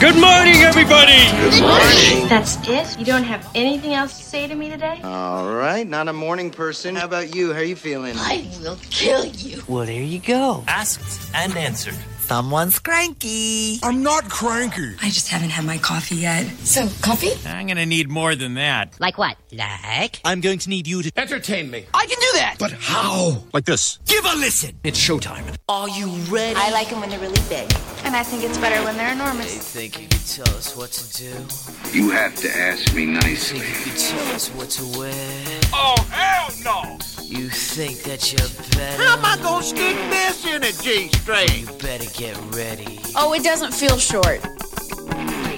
Good morning, everybody. Good morning. That's it? You don't have anything else to say to me today? All right, not a morning person. How about you? How are you feeling? I will kill you. Well, there you go. Asked and answered. Someone's cranky. I'm not cranky. I just haven't had my coffee yet. So, coffee? I'm gonna need more than that. Like what? Like? I'm going to need you to Entertain me. I can do that. But how? Like this. give a listen. It's showtime. Are you ready? I like them when they're really big. And I think it's better when they're enormous. think you could tell us what to do? You have to ask me nicely. you could tell us what to wear? Oh, hell no! You think that you're better? How am I gonna stick this in a G string? You better get ready. Oh, it doesn't feel short.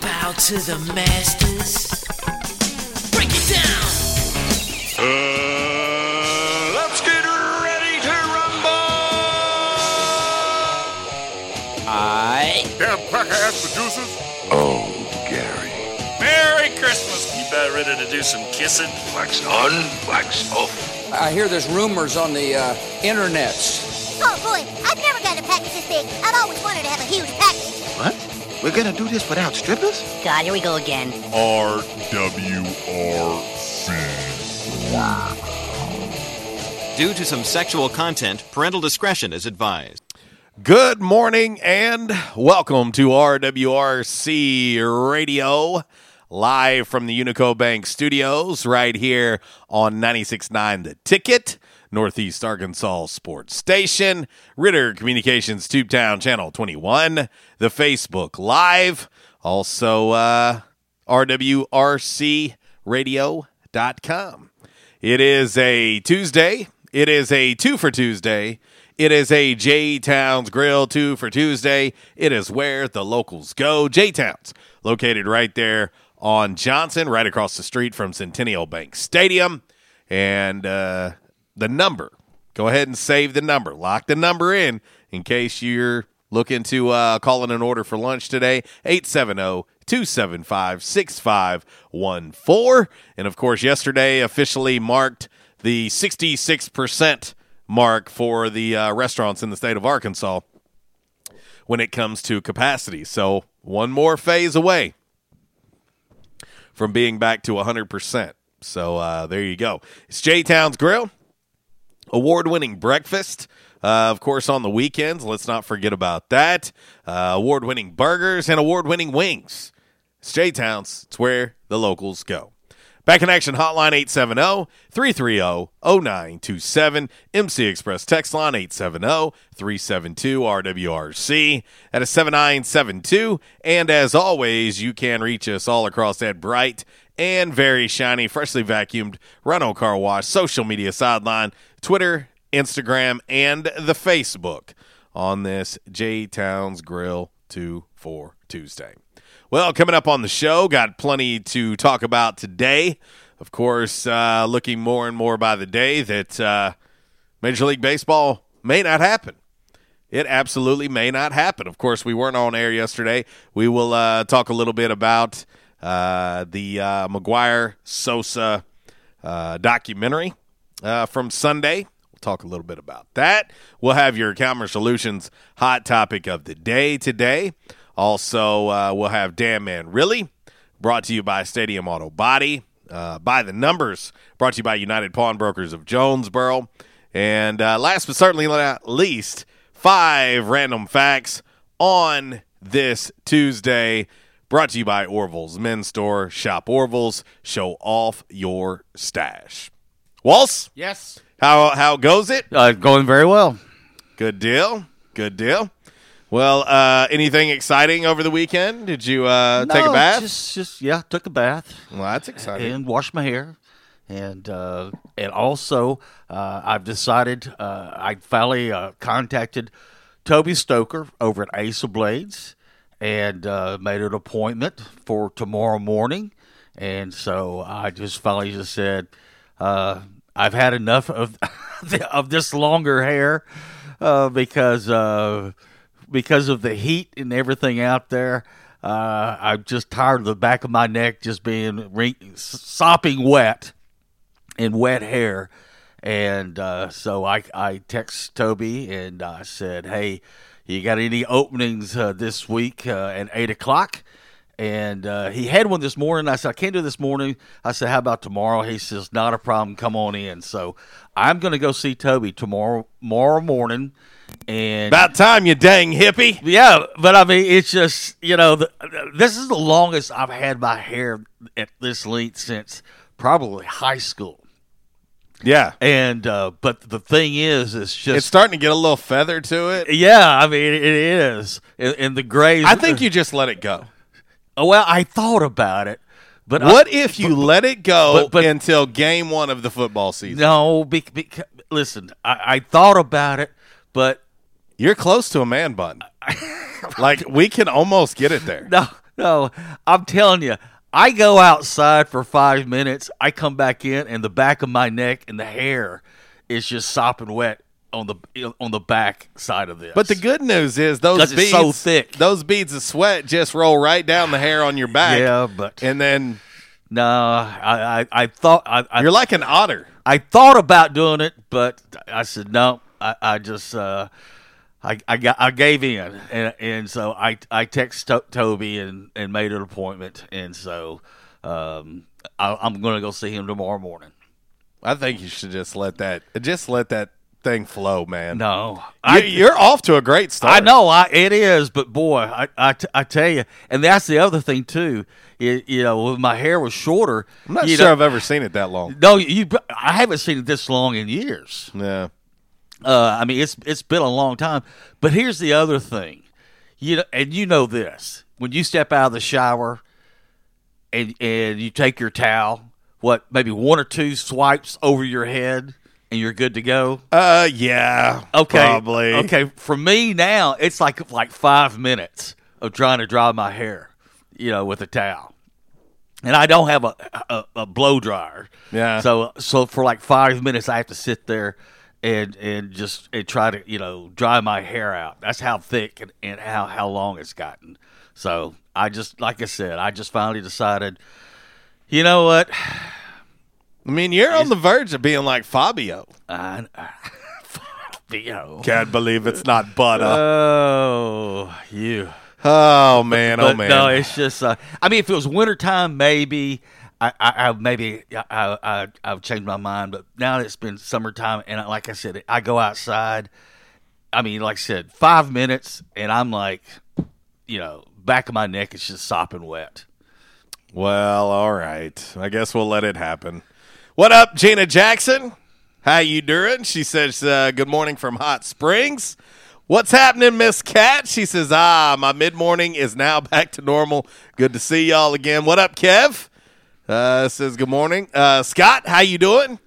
Bow to the masters. Break it down. Uh, let's get ready to rumble! I. Damn cracker ass producers. Oh, Gary. Merry Christmas. You about ready to do some kissing? Wax on, wax off. I hear there's rumors on the uh, internets. Oh boy, I've never gotten a package this big. I've always wanted to have a huge package. What? We're gonna do this without strippers? God, here we go again. RWRC. Due to some sexual content, parental discretion is advised. Good morning and welcome to RWRC Radio, live from the Unico Bank studios, right here on 96.9 The Ticket, Northeast Arkansas Sports Station, Ritter Communications Tubetown Channel 21, the Facebook Live, also uh, RWRCRadio.com. It is a Tuesday. It is a two for Tuesday. It is a J Towns Grill two for Tuesday. It is where the locals go. J Towns, located right there on Johnson, right across the street from Centennial Bank Stadium. And uh, the number, go ahead and save the number. Lock the number in in case you're looking to uh, call in an order for lunch today. 870 275 6514. And of course, yesterday officially marked the 66% mark for the uh, restaurants in the state of Arkansas when it comes to capacity. So, one more phase away from being back to 100%. So, uh, there you go. It's J Town's Grill, award winning breakfast. Uh, of course, on the weekends, let's not forget about that. Uh, award winning burgers and award winning wings. It's J Towns, it's where the locals go. Back in action hotline 870 330 0927. MC Express text line 870 372 RWRC. Is 7972. And as always, you can reach us all across that bright and very shiny, freshly vacuumed Rhino car wash social media sideline, Twitter, Instagram, and the Facebook on this J Towns Grill 2 for Tuesday. Well, coming up on the show, got plenty to talk about today. Of course, uh, looking more and more by the day that uh, Major League Baseball may not happen. It absolutely may not happen. Of course, we weren't on air yesterday. We will uh, talk a little bit about uh, the uh, McGwire Sosa uh, documentary from Sunday. We'll talk a little bit about that. We'll have your Calmer Solutions hot topic of the day today. Also, uh, we'll have Damn Man Really, brought to you by Stadium Auto Body. Uh, by the numbers, brought to you by United Pawnbrokers of Jonesboro. And uh, last but certainly not least, five random facts on this Tuesday, brought to you by Orville's Men's Store. Shop Orville's, show off your stash. Walls, Yes. how how goes it? Uh, going very well. Good deal. Good deal. Well, uh, anything exciting over the weekend? Did you uh, take a bath? Just, just yeah, took a bath well, that's exciting. and washed my hair, and uh, and also uh, I've decided uh, I finally uh, contacted Toby Stoker over at Ace of Blades and uh, made an appointment for tomorrow morning, and so I just finally just said uh, I've had enough of of this longer hair uh, because. Because of the heat and everything out there. Uh, I'm just tired of the back of my neck just being re- sopping wet and wet hair. And uh, so I, I text Toby and I said, hey, you got any openings uh, this week uh, at 8 o'clock? And uh, he had one this morning. I said, I can't do this morning. I said, how about tomorrow? He says, not a problem. Come on in. So I'm going to go see Toby tomorrow, tomorrow morning. And About time, you dang hippie. yeah, but I mean, it's just you know, the, this is the longest I've had my hair at this length since probably high school. Yeah. And uh, but the thing is, it's just It's starting to get a little feather to it. yeah. I mean, it is, and, and the grays. I think you just let it go. Oh, well, I thought about it, but I- What if you let it go but- but- until game one of the football season? no, because, listen, I, I thought about it, but You're close to a man bun. like we can almost get it there. No, no. I'm telling you, I go outside for five minutes. I come back in, and the back of my neck and the hair is just sopping wet on the on the back side of this. But the good news is those beads, so thick. those beads of sweat just roll right down the hair on your back. yeah, but and then no, I I, I thought I, I you're like an otter. I thought about doing it, but I said no. I, I just uh, I I got I gave in, and and so I I text to- Toby and and made an appointment, and so um I, I'm going to go see him tomorrow morning. I think you should just let that just let that thing flow, man. No, You, you're off to a great start. I know I, it is, but boy, I, I, t- I tell you, and that's the other thing too. It, you know, when my hair was shorter, I'm not sure know- I've ever seen it that long. No, you. I haven't seen it this long in years. Yeah. Uh, I mean, it's it's been a long time. But here's the other thing, you know, and you know this: when you step out of the shower, and and you take your towel, what maybe one or two swipes over your head, and you're good to go. Uh, yeah. Okay. Probably. Okay. For me now, it's like like five minutes of trying to dry my hair, you know, with a towel. And I don't have a, a, a blow dryer. Yeah. So so for like five minutes, I have to sit there and and just and try to you know dry my hair out. That's how thick and, and how how long it's gotten. So I just like I said, I just finally decided. You know what? I mean, you're on the verge of being like Fabio. I, Theo. Can't believe it's not butter. Oh, you. oh man, oh man. no, it's just. Uh, I mean, if it was wintertime, maybe I, I, I maybe I, I, I would change my mind. But now it's been summertime, and I- like I said, I go outside. I mean, like I said, five minutes, and I'm like, you know, back of my neck is just sopping wet. Well, all right. I guess we'll let it happen. What up, Gina Jackson? How you doing? She says, uh, "Good morning from Hot Springs." What's happening, Miss Cat? She says, "Ah, my mid morning is now back to normal. Good to see y'all again." What up, Kev? Uh, says, "Good morning, uh, Scott. How you doing?"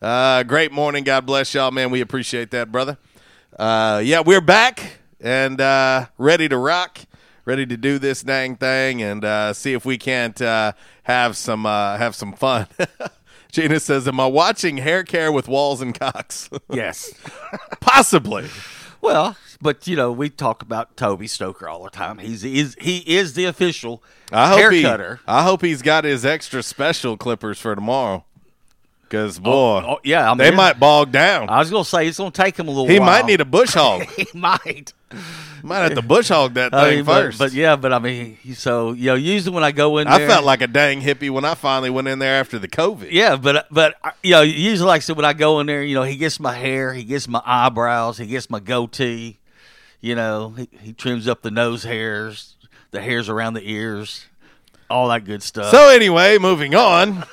Uh, great morning. God bless y'all, man. We appreciate that, brother. Uh, yeah, we're back and uh, ready to rock, ready to do this dang thing, and uh, see if we can't uh, have some uh, have some fun. Gina says, "Am I watching hair care with Walls and cocks?" Yes. Possibly. Well, but you know, we talk about Toby Stoker all the time. He's is he is the official I hope hair he, cutter. I hope he's got his extra special clippers for tomorrow. Because oh, boy, oh, yeah, I mean, they might bog down. I was gonna say it's gonna take him a little. he while. might need a bush hog. he might. Might have to bush hog that I thing mean, but, first. but yeah, but I mean, so you know, usually when I go in, I there, felt like a dang hippie when I finally went in there after the COVID. yeah, but but uh, you know, usually like I said, when I go in there, you know, he gets my hair, he gets my eyebrows, he gets my goatee. You know, he, he trims up the nose hairs, the hairs around the ears, all that good stuff. So anyway, moving on.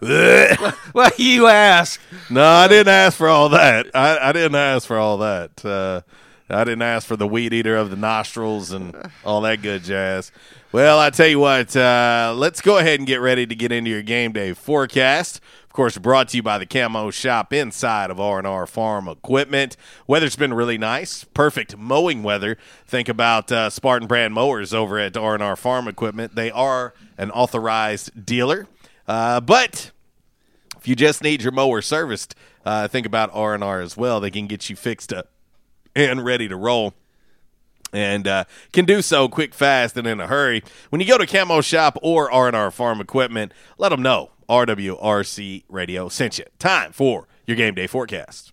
well, you ask. No, I didn't ask for all that. I, I didn't ask for all that. Uh, I didn't ask for the weed eater of the nostrils and all that good jazz. Well, I tell you what, uh, let's go ahead and get ready to get into your game day forecast. Of course, brought to you by the Camo Shop inside of R&R Farm Equipment. Weather's been really nice, perfect mowing weather. Think about uh, Spartan brand mowers over at R&R Farm Equipment. They are an authorized dealer, uh, but if you just need your mower serviced, uh, think about R&R as well. They can get you fixed up and ready to roll and uh, can do so quick, fast, and in a hurry. When you go to Camo Shop or R&R Farm Equipment, let them know RWRC Radio sent you. Time for your game day forecast.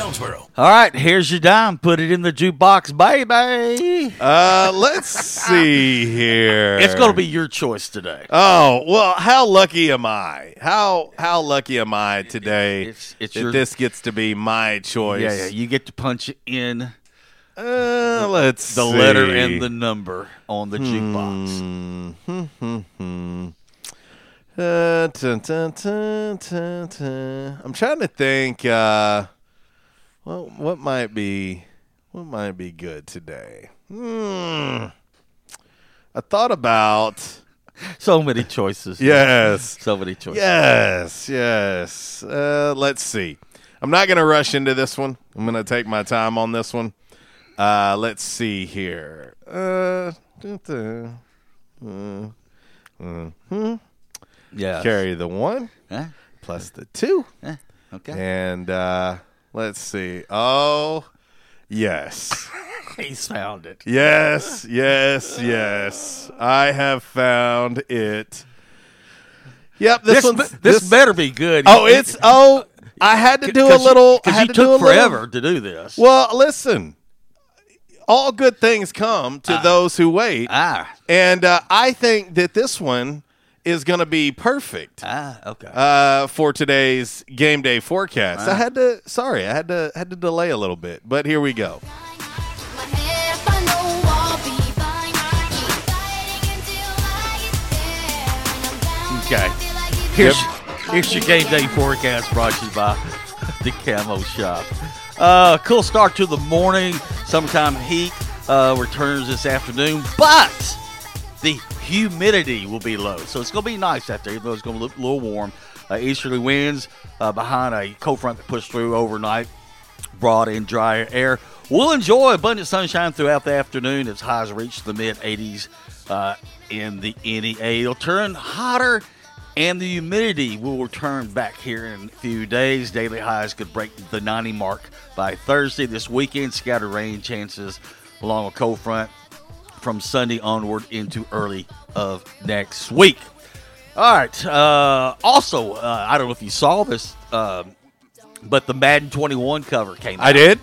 Jonesboro. All right, here's your dime. Put it in the jukebox, baby. Uh, let's see here. It's going to be your choice today. Oh well, how lucky am I? How how lucky am I today? It's, it's that your, this gets to be my choice. Yeah, yeah. You get to punch in Uh, let's the see. letter and the number on the jukebox. Hmm, hmm, hmm. Uh, dun, dun, dun, dun, dun. I'm trying to think. Uh, well, what might be what might be good today? Hmm. I thought about. So many choices. Yes. So many choices. Yes, yes. Uh, let's see. I'm not going to rush into this one. I'm going to take my time on this one. Uh, let's see here. Uh, dun, dun. Uh, uh, hmm. Yeah. Carry the one Huh? plus the two. Eh, okay. And uh, let's see. Oh, yes. He's found it. Yes, yes, yes. I have found it. Yep, this, This, one's this, better be good. Oh, it's oh. I had to do a little. I 'cause had you to took little- forever to do this. Well, listen. All good things come to those who wait, Ah, and uh, I think that this one is going to be perfect ah, okay. uh, for today's game day forecast. I had to. Sorry, I had to had to delay a little bit, but here we go. Okay. Here's, here's your game day forecast brought to you by the Camo Shop. Uh, cool start to the morning. Sometime heat uh, returns this afternoon, but the humidity will be low. So it's going to be nice out there, even though it's going to look a little warm. Uh, easterly winds uh, behind a cold front that pushed through overnight brought in drier air. We'll enjoy abundant sunshine throughout the afternoon as highs reach the mid 80s uh, in the NEA. It'll turn hotter and the humidity will return back here in a few days. Daily highs could break the 90 mark by Thursday. This weekend, scattered rain chances along a cold front from Sunday onward into early of next week. All right. Uh, also, uh, I don't know if you saw this, uh, but the Madden 21 cover came out. I did.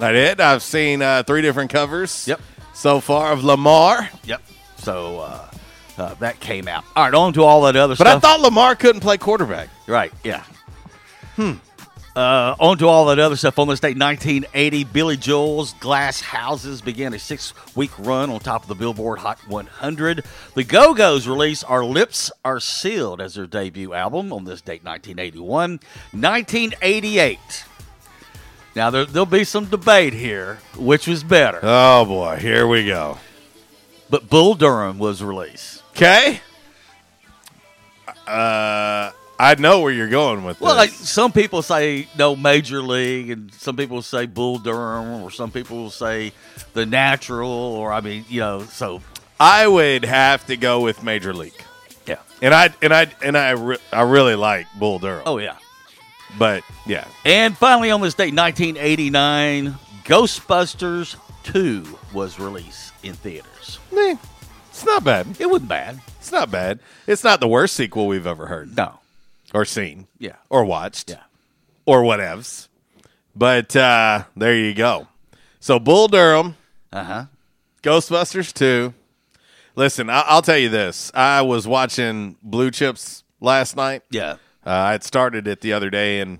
I did. I've seen uh, three different covers. Yep. So far of Lamar, Yep. So uh, uh, that came out. All right, on to all that other but stuff. But I thought Lamar couldn't play quarterback. Right, yeah. Hmm. Uh, on to all that other stuff. On this date, 1980, Billy Joel's Glass Houses began a six week run on top of the Billboard Hot 100. The Go Go's released Our Lips Are Sealed as their debut album on this date, 1981. 1988. Now, there, there'll be some debate here, which was better. Oh boy, here we go. But Bull Durham was released. Okay. Uh, I know where you're going with Well, like some people say no major league, and some people say Bull Durham, or some people say the natural, or I mean, you know, so I would have to go with Major League, yeah. and I and I and I re- I really like Bull Durham. Oh yeah. but yeah, And finally, on this date, 1989, Ghostbusters 2 was released in theaters. Eh, it's not bad. It wasn't bad. It's not bad. It's not the worst sequel we've ever heard. No. Or seen, Yeah. or watched, Yeah. or whatevs. But uh, there you go. So Bull Durham, Uh huh. Ghostbusters 2. Listen, I- I'll tell you this. I was watching Blue Chips last night. Yeah. Uh, I had started it the other day and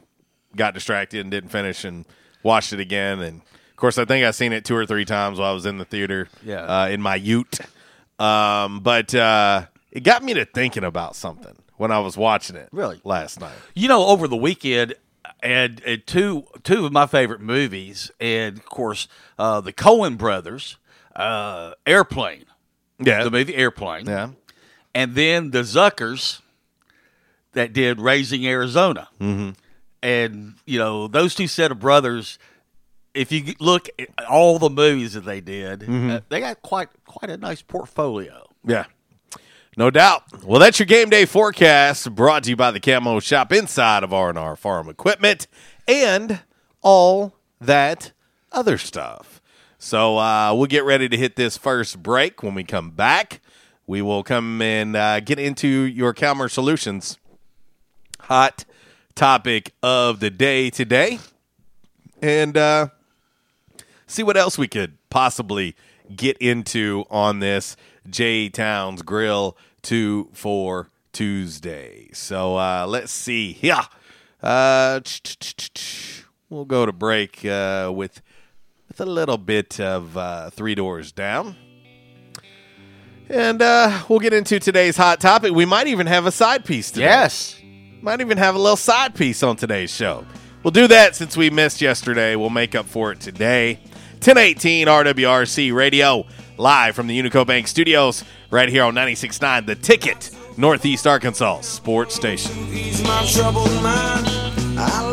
got distracted and didn't finish and watched it again. And of course, I think I seen it two or three times while I was in the theater Yeah. uh, in my ute. Um, but uh, it got me to thinking about something when I was watching it Really? last night. You know, over the weekend, and, and two two of my favorite movies, and of course, uh, the Coen brothers, uh, Airplane, Yeah. the movie Airplane, Yeah. and then the Zuckers that did Raising Arizona, mm-hmm. and you know those two set of brothers. If you look at all the movies that they did, uh, they got quite quite a nice portfolio. Yeah. No doubt. Well, that's your game day forecast brought to you by the Camo Shop inside of R&R Farm Equipment and all that other stuff. So uh, we'll get ready to hit this first break. When we come back, we will come and uh, get into your Calmer Solutions hot topic of the day today and uh, see what else we could possibly get into on this J Towns Grill 2 for Tuesday. So uh, let's see. Yeah. Uh, we'll go to break uh, with, with a little bit of uh, Three Doors Down. And uh, we'll get into today's hot topic. We might even have a side piece today. Yes, Might even have a little side piece on today's show. We'll do that since we missed yesterday. We'll make up for it today. 1018 RWRC Radio, live from the Unico Bank Studios, right here on 96.9 The Ticket, Northeast Arkansas Sports Station. I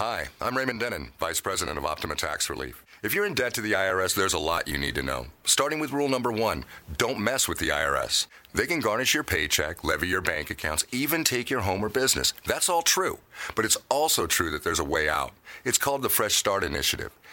Hi, I'm Raymond Denon, Vice President of Optima Tax Relief. If you're in debt to the IRS, there's a lot you need to know. Starting with rule number one don't mess with the IRS. They can garnish your paycheck, levy your bank accounts, even take your home or business. That's all true. But it's also true that there's a way out. It's called the Fresh Start Initiative.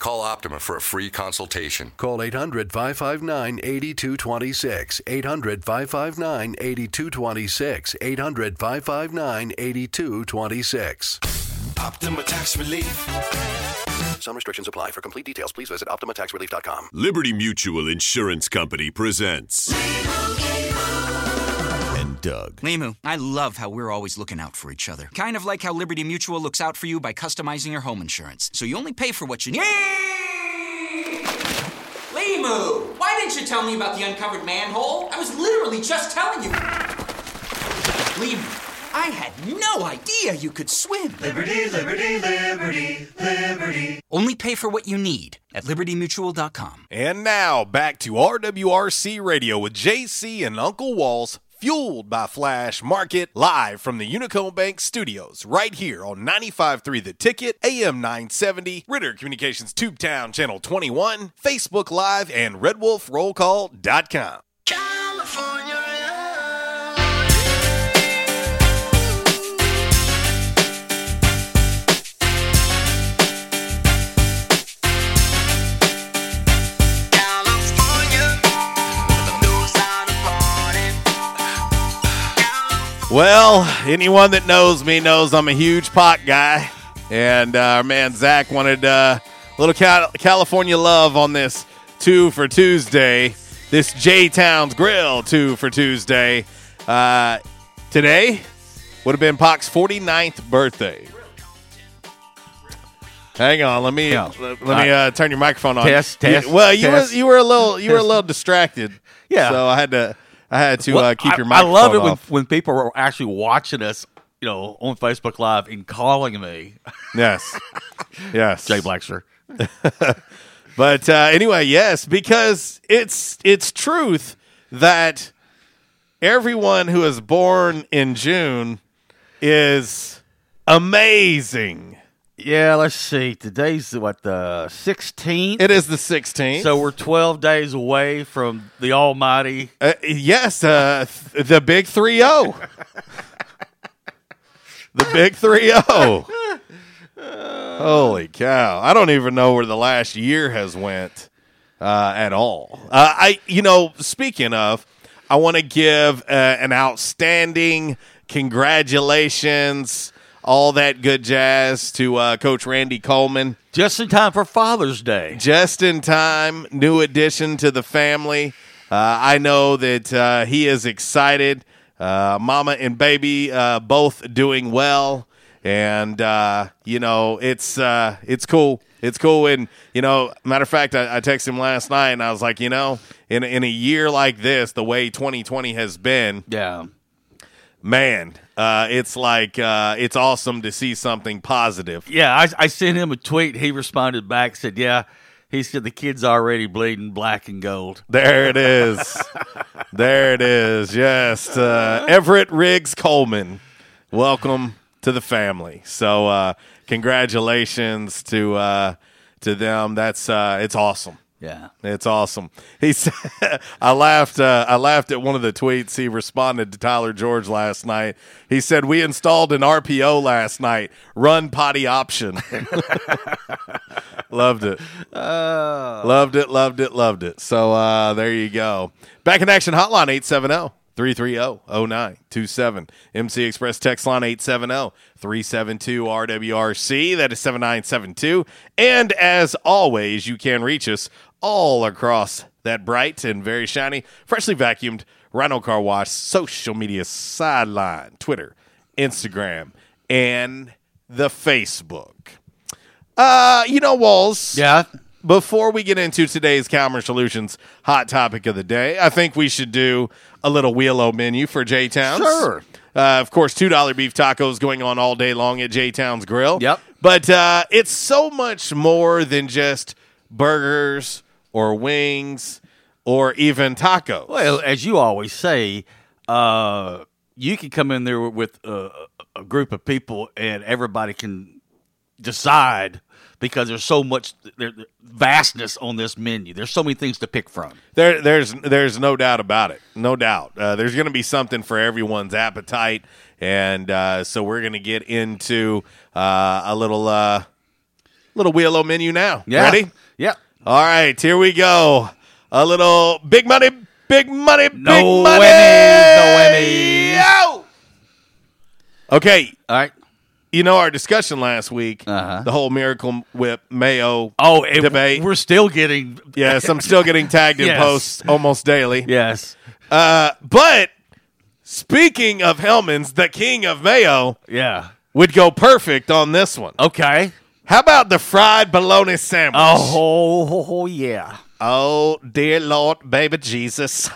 Call Optima for a free consultation. Call 800 559 8226. 800 559 8226. 800 559 8226. Optima Tax Relief. Some restrictions apply. For complete details, please visit OptimaTaxRelief.com. Liberty Mutual Insurance Company presents. And Doug. Limu, I love how we're always looking out for each other. Kind of like how Liberty Mutual looks out for you by customizing your home insurance. So you only pay for what you need. Limu, why didn't you tell me about the uncovered manhole? I was literally just telling you. Limu, I had no idea you could swim. Liberty, liberty, liberty, liberty. Only pay for what you need at libertymutual.com. And now back to RWRC Radio with JC and Uncle Walls, fueled by Flash Market, live from the Unico Bank studios, right here on 95.3 The Ticket, AM 970, Ritter Communications Tubetown Channel 21, Facebook Live, and RedWolfRollCall.com. Well, anyone that knows me knows I'm a huge Pac guy. And uh, our man Zach wanted uh, a little Cal- California love on this two for Tuesday. This J Town's Grill two for Tuesday. Uh, today would have been Pac's 49th birthday. Hang on, let me let, let me uh, turn your microphone on. Test, You- well, you test. were you were a little you were a little distracted. Yeah. so I had to I had to Well, uh, keep I- your I microphone love it when, off. when people are actually watching us, you know, on Facebook Live and calling me. Yes. Yes. Jay Blackster. But uh, anyway, yes, because it's it's truth that everyone who is born in June is amazing. Yeah, let's see. Today's what the sixteenth. It is the 16th. So we're twelve days away from the Almighty. Uh, yes, uh, th- the big 3 0. the big 3 0. Holy cow. I don't even know where the last year has went uh, at all. Uh, I you know, speaking of, I want to give uh, an outstanding congratulations all that good jazz to uh, coach Randy Coleman. Just in time for Father's Day. Just in time, new addition to the family. Uh, I know that uh, he is excited. Uh, mama and baby uh, both doing well, and uh, you know it's uh, it's cool. It's cool, and you know, matter of fact, I, I texted him last night, and I was like, you know, in in a year like this, the way 2020 has been, Yeah. Man, uh, it's like uh, it's awesome to see something positive. Yeah, I, I sent him a tweet. He responded back, said, "Yeah." He said the kid's already bleeding black and gold. There it is. there it is. Yes. Uh, Everett Riggs Coleman. Welcome to the family. So uh, congratulations to uh, to them. That's uh, it's awesome. Yeah. It's awesome. He said, I laughed. Uh, I laughed at one of the tweets he responded to Tyler George last night. He said, "We installed an RPO last night. Run potty option." loved it. Loved it. Loved it. Loved it. So uh, there you go. Back in action. Hotline eight seven zero. 330-0927. MC Express text line 870-372-RWRC. That is 7972. And as always, you can reach us all across that bright and very shiny, freshly vacuumed Rhino Car Wash social media sideline, Twitter, Instagram, and the Facebook. Uh, you know, Walls. Yeah. Before we get into today's Calmer Solutions hot topic of the day, I think we should do a little Wheelo menu for J Towns. Sure. Uh, of course, two dollar beef tacos going on all day long at J Towns Grill. Yep. But uh, it's so much more than just burgers or wings or even tacos. Well, as you always say, uh, you can come in there with a, a group of people and everybody can decide because there's so much there, vastness on this menu. There's so many things to pick from. There, there's there's no doubt about it. No doubt. Uh, there's going to be something for everyone's appetite, and uh, so we're going to get into uh, a little uh, little Wheelo menu now. Yeah. Ready? Yep. All right, here we go. A little big money, big money, big No money. Emmys, no. Yo! Okay. All right. You know our discussion last week, the whole Miracle Whip Mayo Oh, it- debate. We're still getting. Yes, I'm still getting tagged in Yes. posts almost daily. Yes. Uh, but speaking of Hellmann's, the king of mayo Yeah. would go perfect on this one. Okay. How about the fried bologna sandwich? Oh, oh, yeah. Oh, dear Lord, baby Jesus.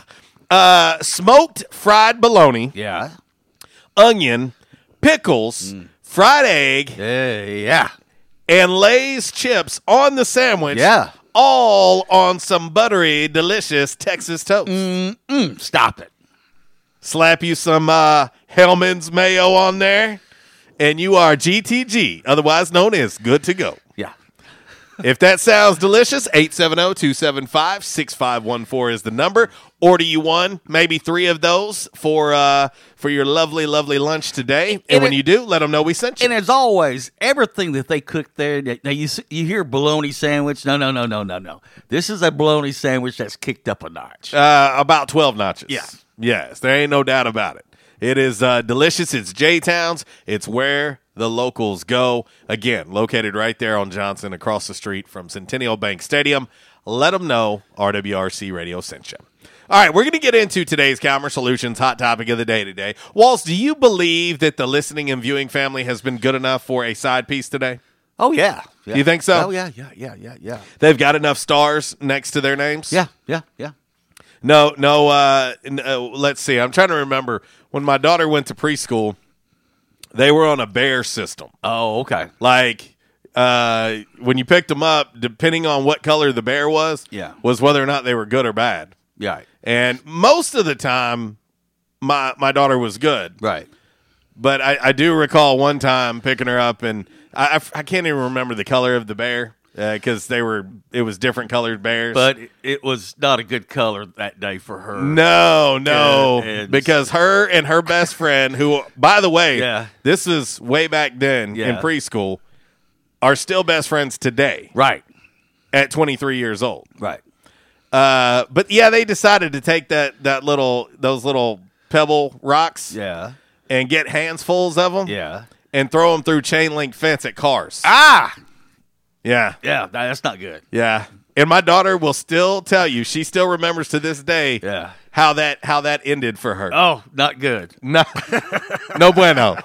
Uh, smoked fried bologna, Yeah. onion, pickles, fried egg, Yeah. Yeah. and Lay's chips on the sandwich. Yeah. All on some buttery, delicious Texas toast. Mm, stop it. Slap you some uh, Hellmann's mayo on there, and you are GTG, otherwise known as good to go. Yeah. If that sounds delicious, oh, 870-275-6514 is the number. Order you one, maybe three of those for uh, for your lovely, lovely lunch today. And, And when it- you do, let them know we sent you. And as always, everything that they cook there, now you you hear bologna sandwich. No, no, no, no, no, no. This is a bologna sandwich that's kicked up a notch. Uh, about 12 notches. Yeah. Yes, there ain't no doubt about it. It is uh, delicious. It's J Towns. It's where the locals go. Again, located right there on Johnson, across the street from Centennial Bank Stadium. Let them know RWRC Radio sent you. All right, we're going to get into today's Calmer Solutions hot topic of the day today. Walls, do you believe that the listening and viewing family has been good enough for a side piece today? Oh yeah. Do you think so? Oh yeah, yeah, yeah, yeah, yeah. They've got enough stars next to their names? Yeah, yeah, yeah. No, no. Uh, n- uh, let's see. I'm trying to remember when my daughter went to preschool. They were on a bear system. Oh, okay. Like uh, when you picked them up, depending on what color the bear was, Yeah. was whether or not they were good or bad. Yeah. And most of the time, my my daughter was good. Right. But I, I do recall one time picking her up, and I I can't even remember the color of the bear because they were it was different colored bears. But it- was not a good color that day for her. No, no, And- because her and her best friend, who, by the way, Yeah. this is way back then in preschool, are still best friends today. Right. At 23 years old. Right. Uh, but yeah, they decided to take that that little those little pebble rocks, Yeah. and get handsfuls of them, Yeah. and throw them through chain link fence at cars. Ah. Yeah, Yeah. That's not good. yeah. And my daughter will still tell you she still remembers to this day Yeah. how that how that ended for her. Oh, not good. No, no bueno.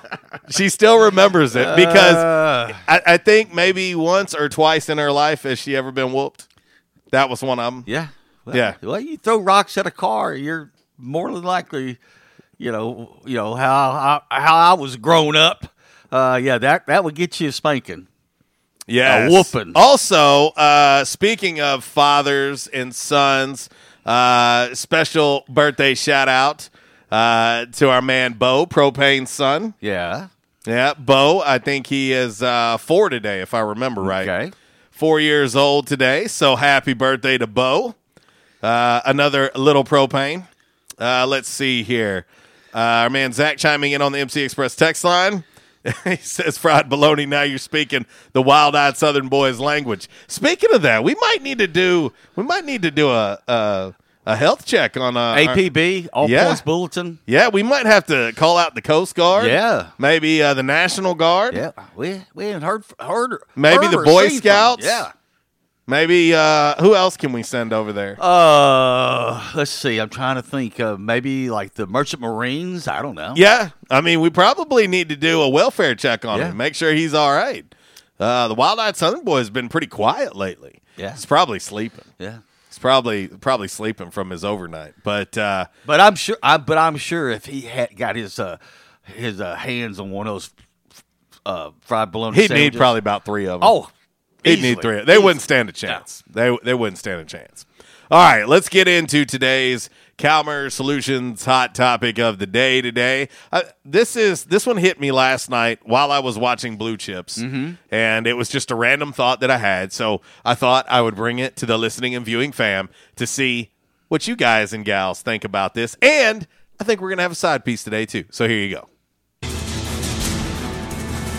She still remembers it because Uh. I, I think maybe once or twice in her life has she ever been whooped. That was one of them. Yeah. Well, Yeah. Well, you throw rocks at a car, you're more than likely, you know, you know how how, how I was grown up. Uh, yeah, that that would get you a spanking. Yeah, A whooping. Also, uh, speaking of fathers and sons, uh, special birthday shout out uh, to our man Bo, Propane's son. Yeah. Yeah, Bo. I think he is uh, four today, if I remember right. Okay. Four years old today. So happy birthday to Bo. Uh, another little propane. Uh, let's see here. Uh, our man Zach chiming in on the MC Express text line. he says, "Fried bologna." Now you're speaking the wild-eyed Southern boys language. Speaking of that, we might need to do. We might need to do a a, a health check on uh, our- APB, All Yeah. Points Bulletin. yeah, we might have to call out the Coast Guard. Yeah. maybe uh, the National Guard. Yeah, we we ain't heard heard Maybe heard the Boy Scouts? Yeah. Maybe uh, who else can we send over there? Uh, let's see. I'm trying to think. Uh, maybe like the Merchant Marines. I don't know. Yeah, I mean, we probably need to do a welfare check on Yeah. him, make sure he's all right. Uh, the Wild-Eyed Southern Boy has been pretty quiet lately. Yeah. he's probably sleeping. Yeah. He's probably probably sleeping from his overnight. But uh, But I'm sure. I, but I'm sure if he had got his uh, his uh, hands on one of those uh, fried bologna, he'd need probably about three of them. Oh, he'd easily. need three. They wouldn't stand a chance. They they wouldn't stand a chance. All right, let's get into today's Calmer Solutions hot topic of the day. Today, uh, this is this one hit me last night while I was watching Blue Chips, and it was just a random thought that I had. So I thought I would bring it to the listening and viewing fam to see what you guys and gals think about this. And I think we're gonna have a side piece today too. So here you go.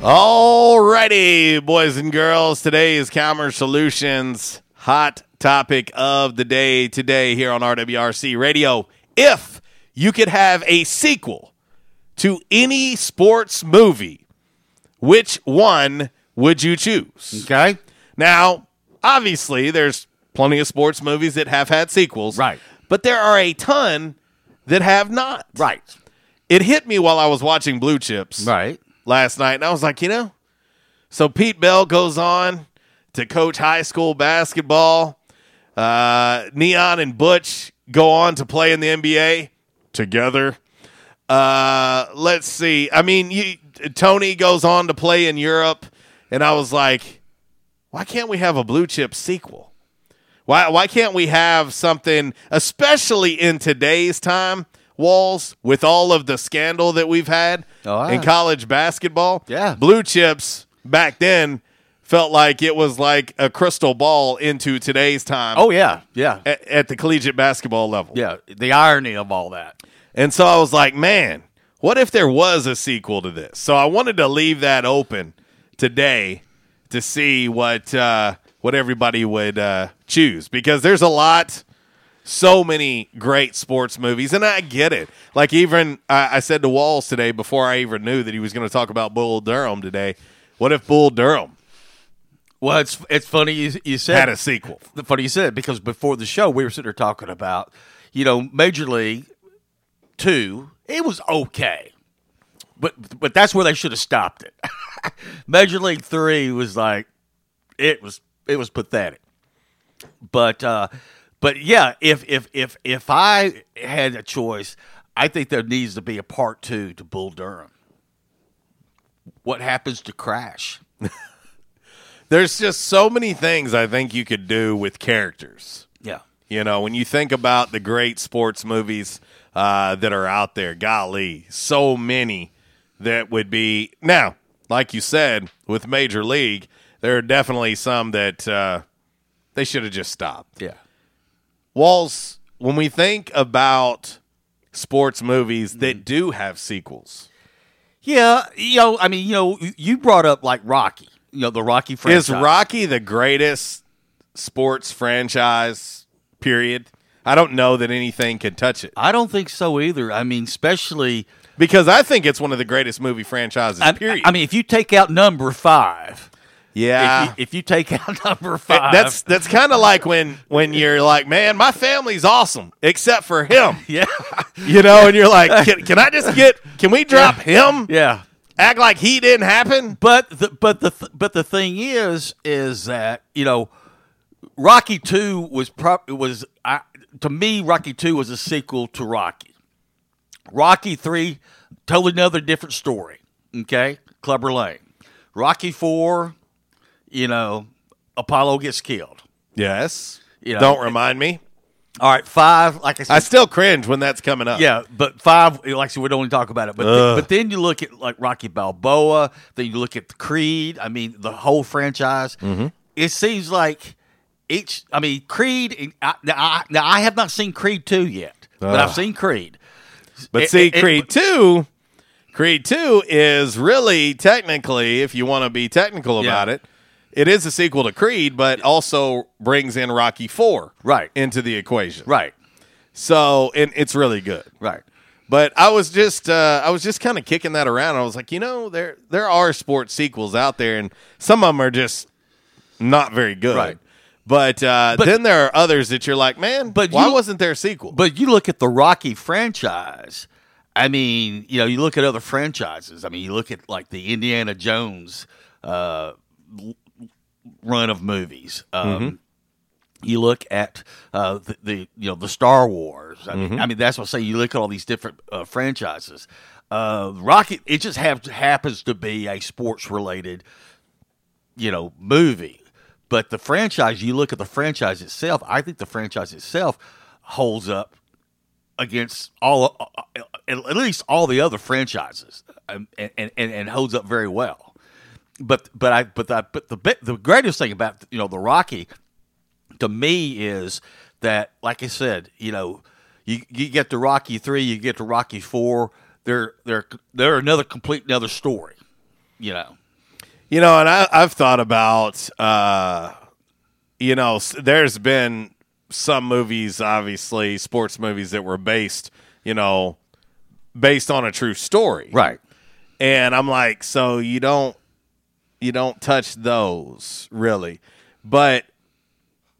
Alrighty, boys and girls. Today is Calmer Solutions hot topic of the day today here on RWRC Radio. If you could have a sequel to any sports movie, which one would you choose? Okay. Now, obviously, there's plenty of sports movies that have had sequels. Right. But there are a ton that have not. Right. It hit me while I was watching Blue Chips Right. Last night, and I was like, you know, so Pete Bell goes on to coach high school basketball. Uh, Neon and Butch go on to play in the NBA together. Uh, let's see. I mean, you, Tony goes on to play in Europe, and I was like, why can't we have a Blue Chip sequel? Why why can't we have something, especially in today's time, Walls, with all of the scandal that we've had Oh, in college basketball? Yeah. Blue chips back then felt like it was like a crystal ball into today's time. Oh yeah, yeah, At, at the collegiate basketball level. yeah. The irony of all that. And so I was like, man, what if there was a sequel to this? So I wanted to leave that open today to see what uh, what everybody would uh, choose because there's a lot, so many great sports movies, and I get it. Like even I, I said to Walls today before I even knew that he was going to talk about Bull Durham today. What if Bull Durham Well, it's it's funny you, you said had a sequel? funny you said because before the show we were sitting there talking about, you know, Major League Two. It was okay, but but that's where they should have stopped it. Major League Three was like, it was it was pathetic. But uh, but yeah, if if if if I had a choice, I think there needs to be a part two to Bull Durham. What happens to Crash? There's just so many things I think you could do with characters. Yeah. You know, when you think about the great sports movies uh, that are out there, golly, so many that would be. Now, like you said, with Major League, there are definitely some that uh, they should have just stopped. Yeah. Walls, when we think about sports movies that mm-hmm. do have sequels, Yeah, you know, I mean, you know, you brought up like Rocky, you know, the Rocky franchise. is Rocky the greatest sports franchise, period? I don't know that anything can touch it. I don't think so either. I mean, especially because I think it's one of the greatest movie franchises. I, period. I mean, if you take out number five, yeah, if you, if you take out number five, that's that's kind of like when when you're like, man, my family's awesome except for him. yeah, You know, and you're like, can, can I just get? Can we drop him? yeah. Act like he didn't happen. But the but the th- but the thing is, is that you know, Rocky Two was pro- was I, to me, Rocky Two was a sequel to Rocky. Rocky Three, totally another different story. Okay, Clubber Lang. Rocky Four, you know, Apollo gets killed. Yes. You know, Don't remind me. All right, five. Like I said, I still cringe when that's coming up. Yeah, but five, like I said, we don't even talk about it. But but then you look at like Rocky Balboa, then you look at the Creed. I mean, the whole franchise. Mhm. It seems like each. I mean, Creed. I, now, I, now I have not seen Creed two yet, but I've seen Creed. But It- see, it- it- Creed two, Creed two is really technically, if you want to be technical Yeah. about it, it is a sequel to Creed, but also brings in Rocky four right into the equation. Right. So, and it's really good. Right. But I was just uh, I was just kind of kicking that around. I was like, you know, there there are sports sequels out there, and some of them are just not very good. Right. But, uh, But- then there are others that you're like, man, But why you- wasn't there a sequel? But you look at the Rocky franchise. I mean, you know, you look at other franchises. I mean, you look at like the Indiana Jones uh, run of movies. Um, Mhm. You look at uh, the, the you know the Star Wars. I mean, Mhm. I mean that's what I say. You look at all these different uh, franchises. Uh, Rocky, it just have, happens to be a sports related, you know, movie. But the franchise, you look at the franchise itself. I think the franchise itself holds up against all, uh, at least all the other franchises, um, and, and, and and holds up very well. But but I but that but the bit- the greatest thing about you know the Rocky to me is that like I said, you know, you you get to Rocky three, you get to Rocky four, they're they're they're another complete another story, you know. You know, and I, I've thought about, uh, you know, there's been some movies, obviously, sports movies that were based, you know, based on a true story, right? And I'm like, so you don't, you don't touch those really, but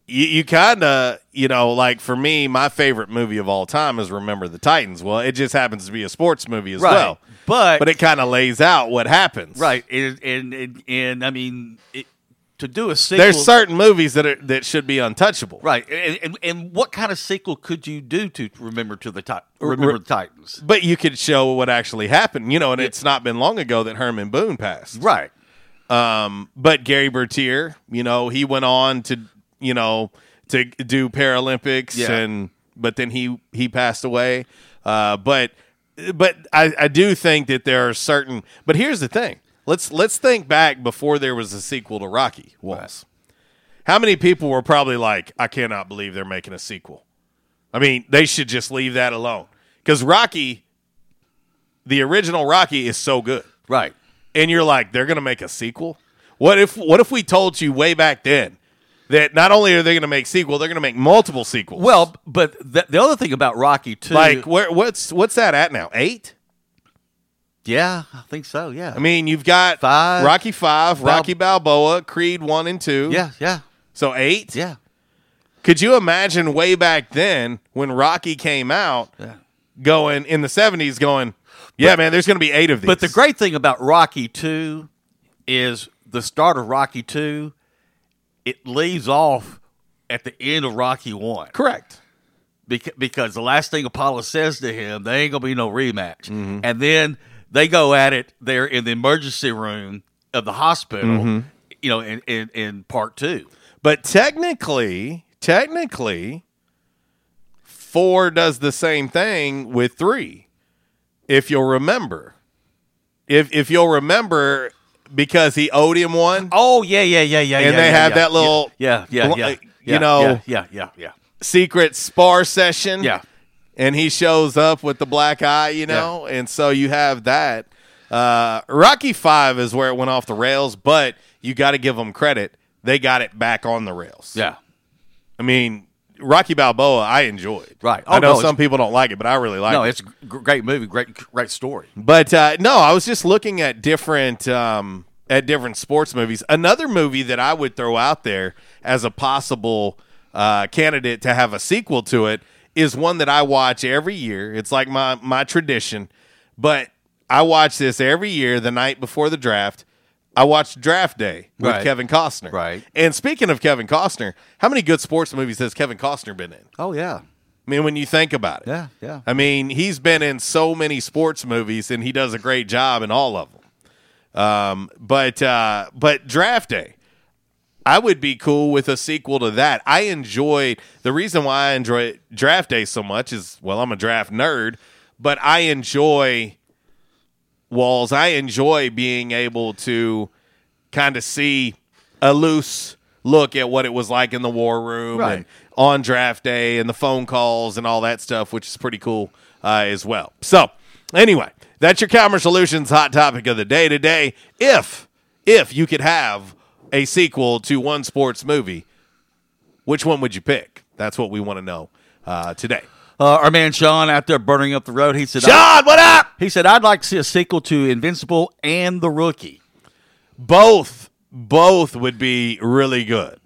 you, you kind of, you know, like for me, my favorite movie of all time is Remember the Titans. Well, it just happens to be a sports movie as Right. well, But but it kind of lays out what happens, Right, and and and, and I mean, it, to do a sequel, There's certain movies that are, that should be untouchable. right, and, and and what kind of sequel could you do to remember to the Ti- remember the Titans? But you could show what actually happened, you know, and it's not been long ago that Herman Boone passed. Right. Um, but Gary Bertier, you know, he went on to, you know, to do Paralympics, Yeah. and but then he he passed away. Uh, but but I, I do think that there are certain. But here's the thing: let's let's think back before there was a sequel to Rocky. Was how many people were probably like, I cannot believe they're making a sequel. I mean, they should just leave that alone because Rocky, the original Rocky, is so good, right? And you're like, they're gonna make a sequel. What if what if we told you way back then that not only are they going to make sequel, they're going to make multiple sequels? Well, but the, the other thing about Rocky too, like where, what's what's that at now? Eight? yeah, I think so. Yeah, I mean, you've got Five. Rocky Five, Bal- Rocky Balboa, Creed One and Two. yeah, yeah, So eight. yeah. Could you imagine way back then when Rocky came out, going in the seventies, going, yeah, man, there's going to be eight of these. But the great thing about Rocky Two is the start of Rocky Two. It leaves off at the end of Rocky One. correct. Beca- because the last thing Apollo says to him, there ain't gonna be no rematch. Mm-hmm. And then they go at it there in the emergency room of the hospital. Mm-hmm. You know, in, in in part two. But technically, technically, four does the same thing with three. If you'll remember, if if you'll remember, because he owed him one, Oh yeah, yeah, yeah, yeah. and yeah, they yeah, have yeah, that little, yeah, yeah, yeah, yeah, you know, yeah, yeah, yeah, yeah. secret spar session. Yeah. and he shows up with the black eye, you know, and so you have that. Uh, Rocky Five is where it went off the rails, but you got to give them credit; they got it back on the rails. Yeah. I mean, Rocky Balboa, I enjoyed. Right. I Oh, know no, some people don't like it, but I really like no, it. it's a great movie, great great story. But uh, no, I was just looking at different um, at different sports movies. Another movie that I would throw out there as a possible uh, candidate to have a sequel to it is one that I watch every year. It's like my my tradition, but I watch this every year the night before the draft. I watched Draft Day with Right. Kevin Costner. Right. And speaking of Kevin Costner, how many good sports movies has Kevin Costner been in? Oh yeah, I mean, when you think about it. yeah, yeah. I mean, he's been in so many sports movies, and he does a great job in all of them. Um, but uh, but Draft Day, I would be cool with a sequel to that. I enjoy the reason why I enjoy Draft Day so much is well, I'm a draft nerd, but I enjoy Walls. I enjoy being able to kind of see a loose look at what it was like in the war room Right. and on draft day and the phone calls and all that stuff, which is pretty cool uh, as well. So, anyway, that's your Calmer Solutions hot topic of the day today. If if you could have a sequel to one sports movie, which one would you pick? That's what we want to know uh, today. Uh, our man Sean out there burning up the road. He said, Sean, what up? He said, "I'd like to see a sequel to Invincible and The Rookie." both both would be really good.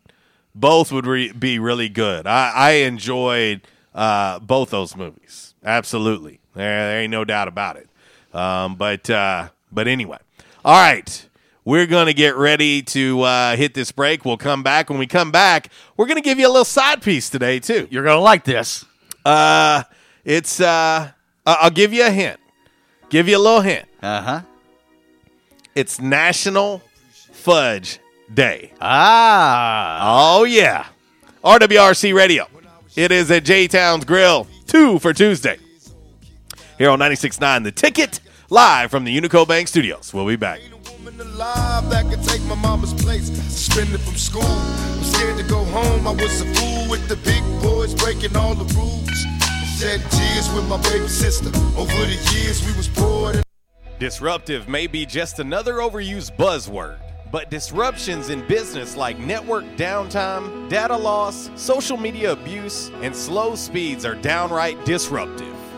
Both would re- be really good. I, I enjoyed uh, both those movies. Absolutely, there, there ain't no doubt about it. Um, but uh, but anyway, all right. We're going to get ready to uh, hit this break. We'll come back. When we come back, we're going to give you a little side piece today, too. You're gonna like this. Uh, it's, uh, I- I'll give you a hint. Give you a little hint. Uh huh. It's National Fudge Day. Ah. Oh, yeah. RWRC Radio. It is at J Town's Grill, two for Tuesday. Here on 96.9 The Ticket, live from the Unico Bank Studios. We'll be back. alive that could take my mama's place. Suspended from school. I'm scared to go home. I was a fool with the big boys breaking all the rules. Shed tears with my baby sister. Over the years, we was Disruptive may be just another overused buzzword, but disruptions in business like network downtime, data loss, social media abuse, and slow speeds are downright disruptive.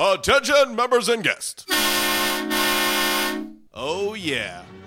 Attention, members and guests. Oh, yeah.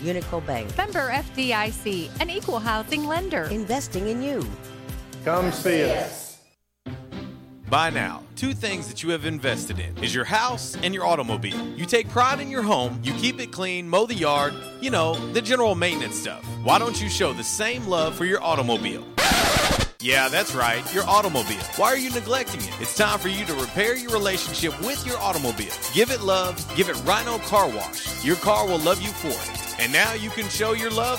Unico Bank, Member FDIC, an equal housing lender. investing in you. Come see us. By now, two things that you have invested in is your house and your automobile. You take pride in your home, you keep it clean, mow the yard, you know, the general maintenance stuff. Why don't you show the same love for your automobile? Yeah, that's right, your automobile. Why are you neglecting it? It's time for you to repair your relationship with your automobile. Give it love, give it Rhino Car Wash. Your car will love you for it. And now you can show your love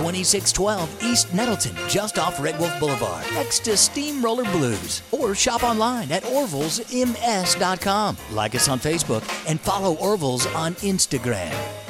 2612 East Nettleton, just off Red Wolf Boulevard, next to Steamroller Blues. Or shop online at orvillesms.com. Like us on Facebook and follow Orville's on Instagram.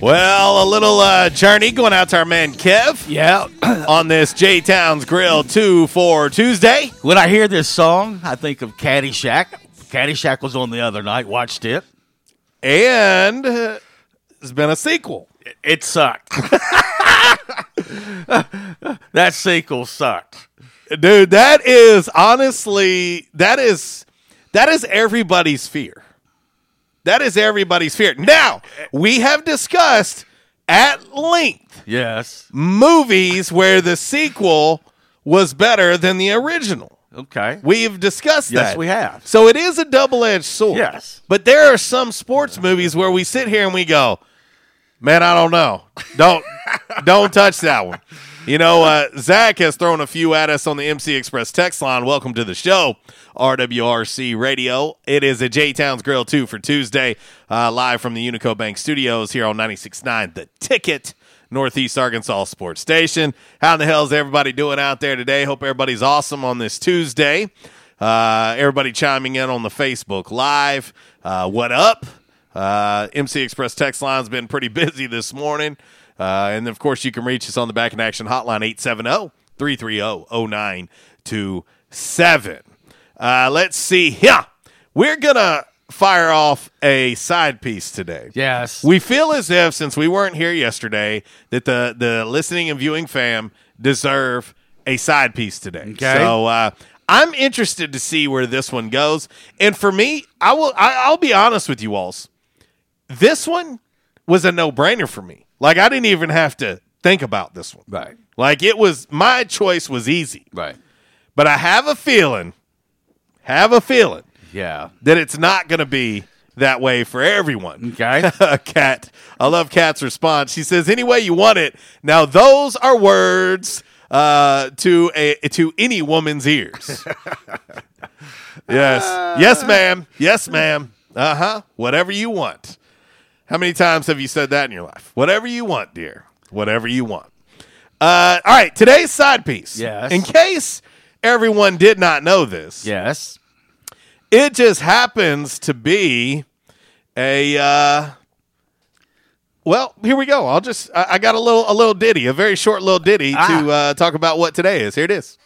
Well, a little uh, journey going out to our man Kev. Yeah. on this J Towns Grill 2 for Tuesday. When I hear this song, I think of Caddyshack. Caddyshack was on the other night. Watched it. And uh, there's been a sequel. It sucked. that sequel sucked. Dude, that is honestly that is that is everybody's fear. That is everybody's fear. Now, we have discussed at length Yes. movies where the sequel was better than the original. Okay. We've discussed Yes, that. we have. So it is a double edged sword. Yes. But there are some sports movies where we sit here and we go, man, I don't know. Don't don't touch that one. You know, uh, Zach has thrown a few at us on the MC Express text line. Welcome to the show, RWRC Radio. It is a J Towns Grill 2 for Tuesday, uh, live from the Unico Bank Studios here on 96.9 The Ticket. Northeast Arkansas Sports Station. How in the hell is everybody doing out there today? Hope everybody's awesome on this Tuesday. Uh, everybody chiming in on the Facebook Live. Uh, what up? Uh, MC Express text line's been pretty busy this morning. Uh, and of course, you can reach us on the Back in Action hotline 870 330 0927. Uh, let's see. Yeah, we're going to fire off a side piece today. Yes. We feel as if, since we weren't here yesterday, that the, the listening and viewing fam deserve a side piece today. Okay. So uh, I'm interested to see where this one goes. And for me, I will. I, I'll be honest with you, Walls. This one was a no brainer for me. Like I didn't even have to think about this one. Right. Like it was my choice was easy. Right. But I have a feeling, have a feeling Yeah. that it's not going to be that way for everyone. Okay. Cat, I love Cat's response. She says, "Any way you want it." Now, those are words uh, to a to any woman's ears. yes, yes, ma'am. Yes, ma'am. Uh huh. Whatever you want. How many times have you said that in your life? Whatever you want, dear. Whatever you want. Uh, all right. Today's side piece. Yes. In case everyone did not know this. Yes. It just happens to be a uh well, here we go. I'll just I, I got a little a little ditty, a very short little ditty Ah. to uh talk about what today is. Here it is.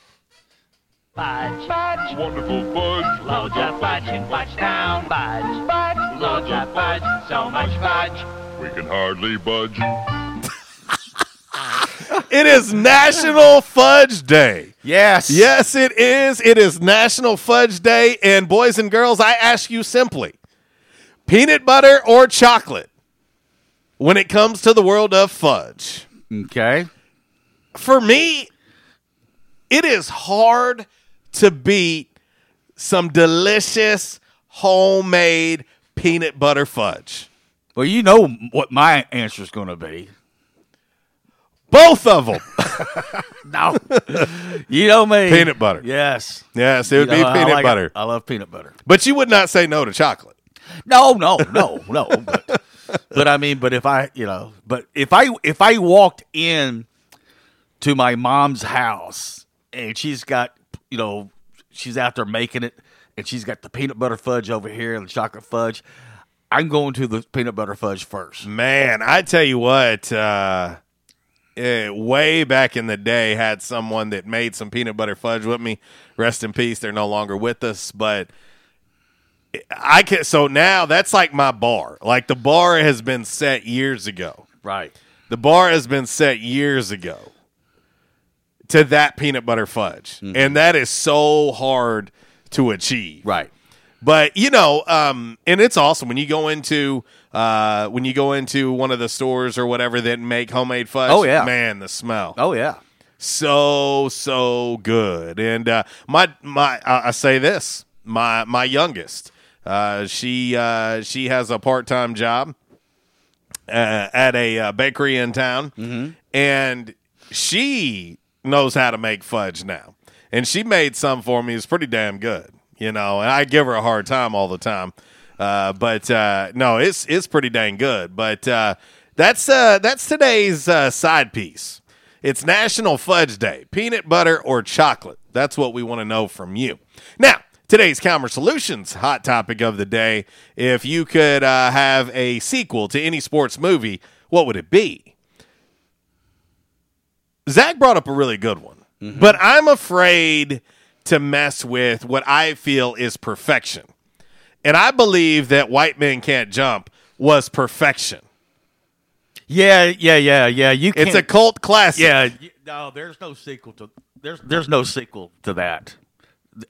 Fudge. Fudge. Wonderful fudge. Loads of fudge in Fudgetown. Fudge. Fudge. Loads of fudge. So much fudge. We can hardly budge. It is National Fudge Day. Yes. Yes, it is. It is National Fudge Day and boys and girls, I ask you simply, peanut butter or chocolate when it comes to the world of fudge? Okay. for me, it is hard to beat some delicious homemade peanut butter fudge. Well, you know what my answer is going to be. Both of them. No. you know me. Peanut butter. Yes. Yes, it would You be know, I peanut like it. butter. I love peanut butter. But you would not say no to chocolate. No, no, no, no. But, but I mean, but if I, you know, but if I if I walked in to my mom's house and she's got, you know, she's out there making it, and she's got the peanut butter fudge over here and the chocolate fudge. I'm going to the peanut butter fudge first. Man, I tell you what, uh, eh, way back in the day, had someone that made some peanut butter fudge with me. Rest in peace. They're no longer with us, but I can. So now that's like my bar. Like the bar has been set years ago. Right. The bar has been set years ago to that peanut butter fudge, and that is so hard to achieve. Right. But you know, um, and it's awesome when you go into uh, when you go into one of the stores or whatever that make homemade fudge. Oh, yeah. man, the smell. Oh yeah. so so good. And uh, my my I I say this, my my youngest Uh, she uh, she has a part time job uh, at a uh, bakery in town, and she knows how to make fudge now. And she made some for me. It's pretty damn good, you know. And I give her a hard time all the time, uh, but uh, no, it's it's pretty dang good. But uh, that's uh, that's today's uh, side piece. It's National Fudge Day. Peanut butter or chocolate? That's what we want to know from you. Now, today's Calmer Solutions hot topic of the day. If you could uh, have a sequel to any sports movie, what would it be? Zach brought up a really good one, but I'm afraid to mess with what I feel is perfection. And I believe that White Men Can't Jump was perfection. Yeah, yeah, yeah, yeah. You It's a cult classic. Yeah, no, there's no sequel to there's there's no sequel to that.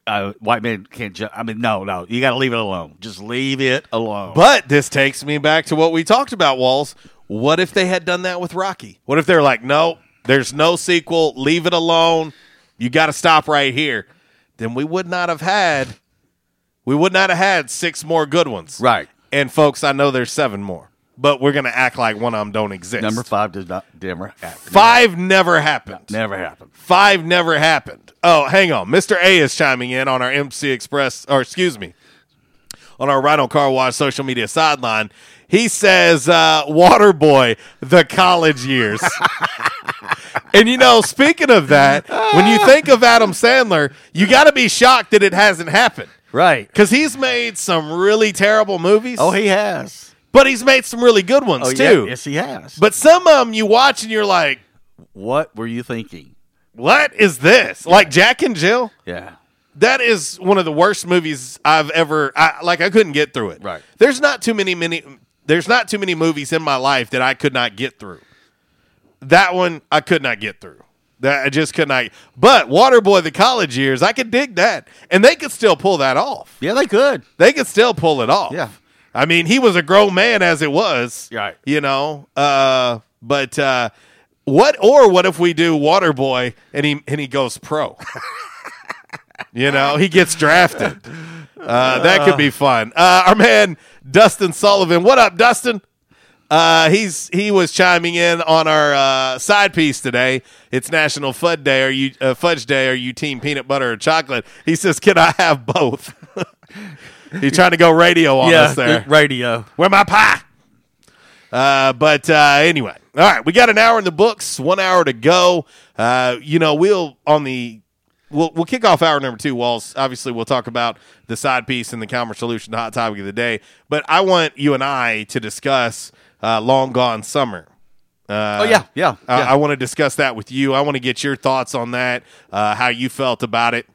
Uh, white men can't jump. I mean, no, no. You got to leave it alone. Just leave it alone. But this takes me back to what we talked about, Walls. What if they had done that with Rocky? What if they're like, no, there's no sequel, leave it alone. You got to stop right here. Then we would not have had, we would not have had six more good ones. Right. And folks, I know there's seven more, but we're going to act like one of them don't exist. Number five does not never happen. Five never happened. Never happened. Five never happened. Oh, hang on. Mr. A is chiming in on our MC Express, or excuse me, on our Rhino Car Wash social media sideline. He says, uh, Waterboy, the college years. and you know, speaking of that, when you think of Adam Sandler, you got to be shocked that it hasn't happened. Right. Because he's made some really terrible movies. Oh, he has. But he's made some really good ones, Oh, yeah. too. Yes, he has. But some of them you watch and you're like, What were you thinking? what is this? Like Jack and Jill? Yeah. That is one of the worst movies I've ever I, like I couldn't get through it. Right. There's not too many many there's not too many movies in my life that I could not get through. That one I could not get through. That I just could not. But Waterboy the college years, I could dig that. And they could still pull that off. Yeah, they could. They could still pull it off. Yeah. I mean, he was a grown man as it was. Right. You know. Uh but uh what or what if we do Waterboy and he and he goes pro? you know, he gets drafted. Uh, that could be fun. Uh, our man Dustin Sullivan. What up, Dustin? Uh, he's he was chiming in on our uh, side piece today. It's National Fudge Day. Are you uh, Fudge Day? Are you Team Peanut Butter or Chocolate? He says, "Can I have both?" He's trying to go radio on yeah, us there. radio. Where my pie? Uh, but uh, anyway, all right, we got an hour in the books, one hour to go. Uh, you know, we'll on the we'll we'll kick off hour number two. Walls. Obviously, we'll talk about the side piece and the Calmer solution, the hot topic of the day. But I want you and I to discuss uh, long gone summer. Uh, Oh, yeah, yeah, I, yeah. I want to discuss that with you. I want to get your thoughts on that, uh, how you felt about it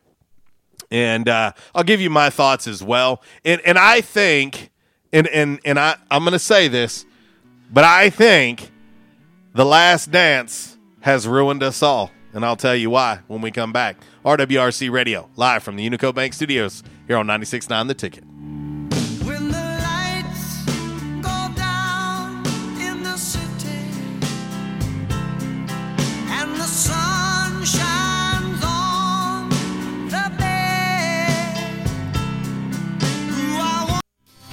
and uh, I'll give you my thoughts as well. And and I think, and and and I I'm going to say this, but I think the Last Dance has ruined us all, and I'll tell you why when we come back. RWRC Radio live from the Unico Bank Studios here on 96.9 The Ticket.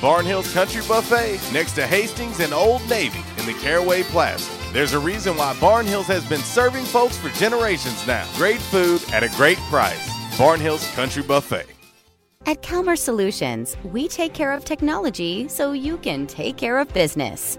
Barnhill's Country Buffet next to Hastings and Old Navy in the Caraway Plaza. There's a reason why Barnhills has been serving folks for generations now. Great food at a great price. Barnhills Country Buffet. At Calmer Solutions, we take care of technology so you can take care of business.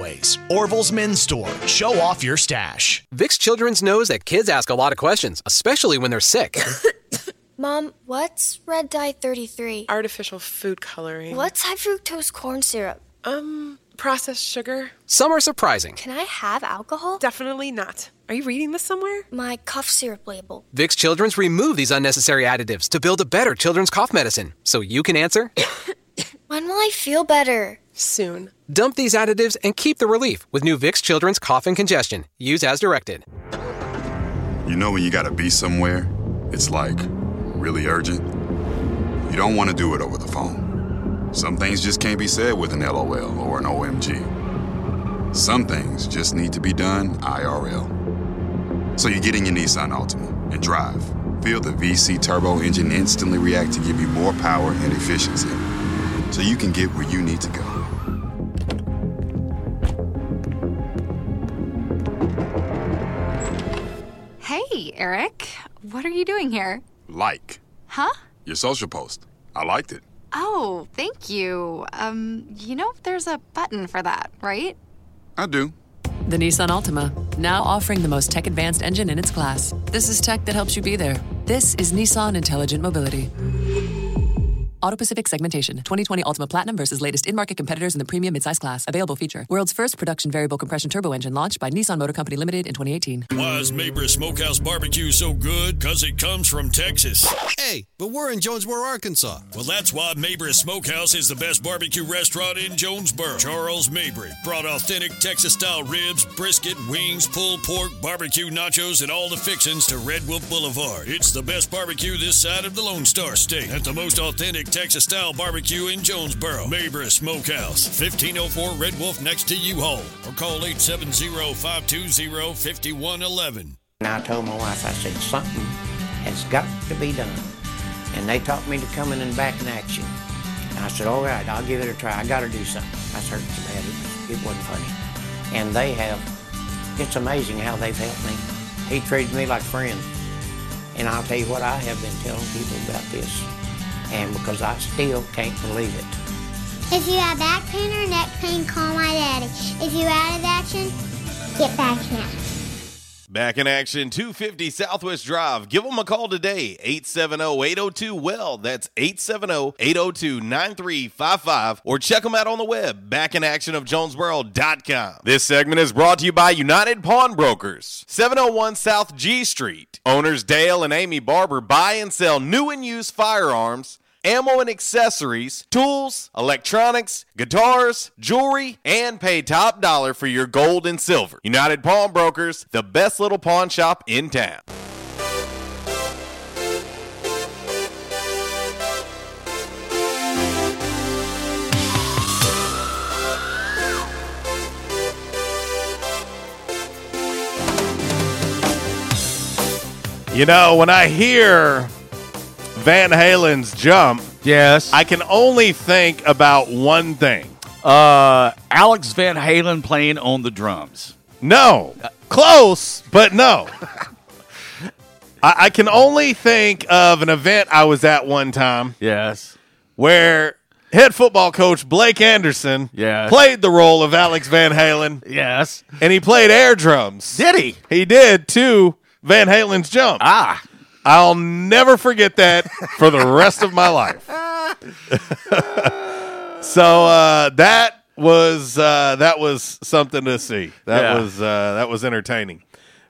Orville's Men's Store. Show off your stash. Vicks Children's knows that kids ask a lot of questions, especially when they're sick. Mom, what's red dye 33? Artificial food coloring. What's high fructose corn syrup? Um, processed sugar. Some are surprising. Can I have alcohol? Definitely not. Are you reading this somewhere? My cough syrup label. Vicks Children's remove these unnecessary additives to build a better children's cough medicine. So you can answer. When will I feel better? Soon. Dump these additives and keep the relief with new Vicks Children's Cough and Congestion. Use as directed. You know when you gotta be somewhere, it's like really urgent. You don't want to do it over the phone. Some things just can't be said with an LOL or an OMG. Some things just need to be done IRL. So you get in your Nissan Altima and drive. Feel the VC turbo engine instantly react to give you more power and efficiency. So you can get where you need to go. Hey, Eric. What are you doing here? Like Huh? your social post. I liked it. Oh, thank you. Um, you know, there's a button for that, right? I do. The Nissan Altima, now offering the most tech advanced engine in its class. This is tech that helps you be there. This is Nissan Intelligent Mobility. AutoPacific segmentation. 2020 Altima Platinum versus latest in market competitors in the premium midsize class. Available feature. World's first production variable compression turbo engine launched by Nissan Motor Company Limited in 2018. Why is Mabry Smokehouse Barbecue so good? Because it comes from Texas. Hey, but we're in Jonesboro, Arkansas. Well, that's why Mabry Smokehouse is the best barbecue restaurant in Jonesboro. Charles Mabry brought authentic Texas style ribs, brisket, wings, pulled pork, barbecue nachos, and all the fixins to Red Wolf Boulevard. It's the best barbecue this side of the Lone Star State at the most authentic Texas style barbecue in Jonesboro. Mabry Smokehouse, 1504 Red Wolf next to U Haul, or call 870 520 5111. And I told my wife, I said, something has got to be done. And they taught me to come in and back in action. And I said, all right, I'll give it a try. I got to do something. I so bad, it, it wasn't funny. And they have, it's amazing how they've helped me. He treated me like friends. And I'll tell you what, I have been telling people about this. And because I still can't believe it. If you have back pain or neck pain, call my daddy. If you're out of action, get back now. Back in action, 250 Southwest Drive. Give them a call today, 870-802-WELL. That's 870-802-9355. Or check them out on the web, backinactionofjonesboro.com. This segment is brought to you by United Pawnbrokers, 701 South G Street. Owners Dale and Amy Barber buy and sell new and used firearms ammo and accessories, tools, electronics, guitars, jewelry, and pay top dollar for your gold and silver. United Pawnbrokers, the best little pawn shop in town. You know, when I hear Van Halen's jump, yes, I can only think about one thing. Uh, Alex Van Halen playing on the drums. No, close, but no. I, I can only think of an event I was at one time. Yes, where head football coach Blake Anderson Yes. played the role of Alex Van Halen. Yes, and he played air drums. Did he? He did to Van Halen's jump. Ah. I'll never forget that for the rest of my life. so uh, that was uh, that was something to see. That Yeah. was uh, that was entertaining.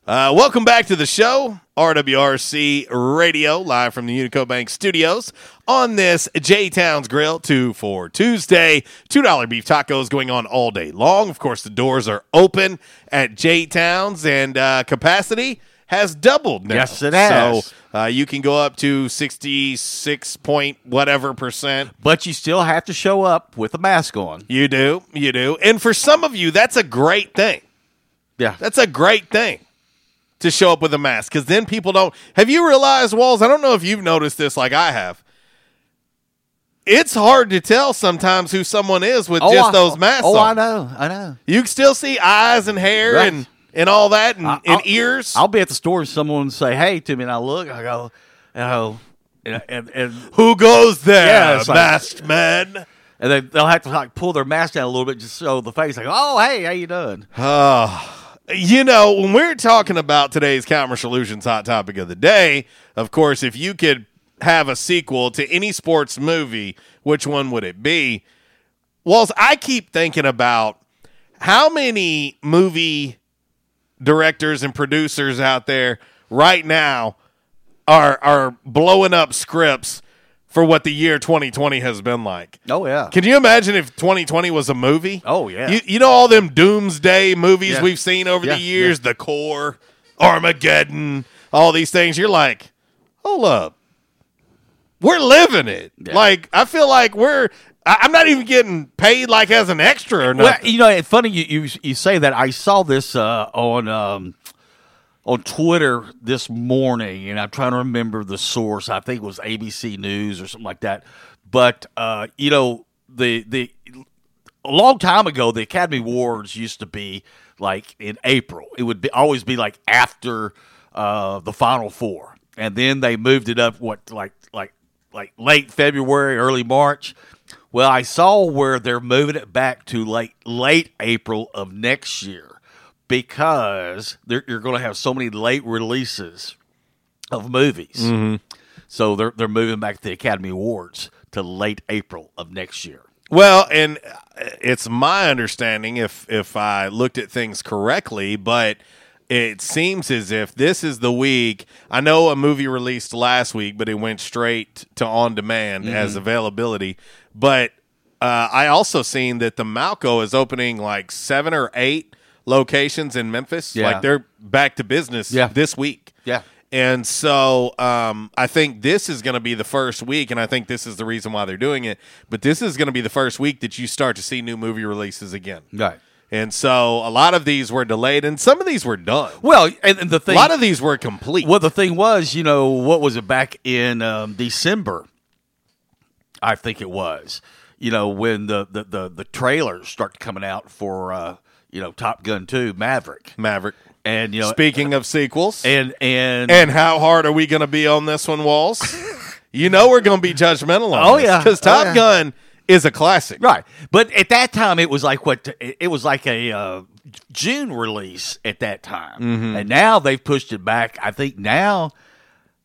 Uh, welcome back to the show, RWRC Radio, live from the Unico Bank Studios on this J Towns Grill, two for Tuesday. Two dollar beef tacos going on all day long. Of course, the doors are open at J Towns, and uh, capacity has doubled now. Yes, it has. So uh, you can go up to sixty six point whatever percent. But you still have to show up with a mask on. You do, you do, and for some of you, that's a great thing. Yeah, That's a great thing to show up with a mask because then people don't. Have you realized, Walls? I don't know if you've noticed this like I have. It's hard to tell sometimes who someone is with Oh, just I- those masks. oh, on. I know, I know. You can still see eyes and hair Right. and and all that and, I- and ears. I'll be at the store and someone will say, "Hey," to me, and I look, I go, and I go, and, and, and who goes there, Yeah, like- masked man? and they, they'll have to like pull their mask down a little bit just show the face, like, "Oh, hey, how you doing?" Oh, you know, when we're talking about today's Calmer Solutions hot topic of the day, of course, if you could have a sequel to any sports movie, which one would it be? Well, I keep thinking about how many movie directors and producers out there right now are are blowing up scripts for what the year 2020 has been like. Oh yeah. Can you imagine if 2020 was a movie? Oh yeah. You, you know all them doomsday movies Yeah. we've seen over Yeah, the years, The Core, Armageddon, all these things. You're like, hold up, we're living it. Like I feel like we're. I- I'm not even getting paid like as an extra or Well, nothing. you know, it's funny you, you you say that. I saw this uh, on um, on Twitter this morning, and I'm trying to remember the source. I think it was ABC News or something like that. But uh, you know, the the a long time ago, the Academy Awards used to be like in April. It would be always be like after uh, the Final Four, and then they moved it up what like like like late February, early March. Well, I saw where they're moving it back to late late April of next year because they're, you're going to have so many late releases of movies. Mhm. So they're they're moving back the Academy Awards to late April of next year. Well, and it's my understanding if if I looked at things correctly, but it seems as if this is the week. I know a movie released last week, but it went straight to on demand as Mhm. availability. But uh, I also seen that the Malco is opening like seven or eight locations in Memphis. Yeah. Like they're back to business Yeah. this week. Yeah. And so um, I think this is going to be the first week, and I think this is the reason why they're doing it. But this is going to be the first week that you start to see new movie releases again. Right. And so a lot of these were delayed, and some of these were done. Well, and, and the thing, a lot of these were complete. Well, the thing was, you know, what was it back in um, December? I think it was. You know, when the the the, the trailers start coming out for uh, you know Top Gun Two, Maverick, Maverick, and you know, Speaking of sequels, and and and how hard are we going to be on this one, Walls? you know we're going to be judgmental on Oh, yeah. because Oh, Top yeah. Gun is a classic. Right. But at that time, it was like what? It was like a uh, June release at that time, Mhm. and now they've pushed it back. I think now.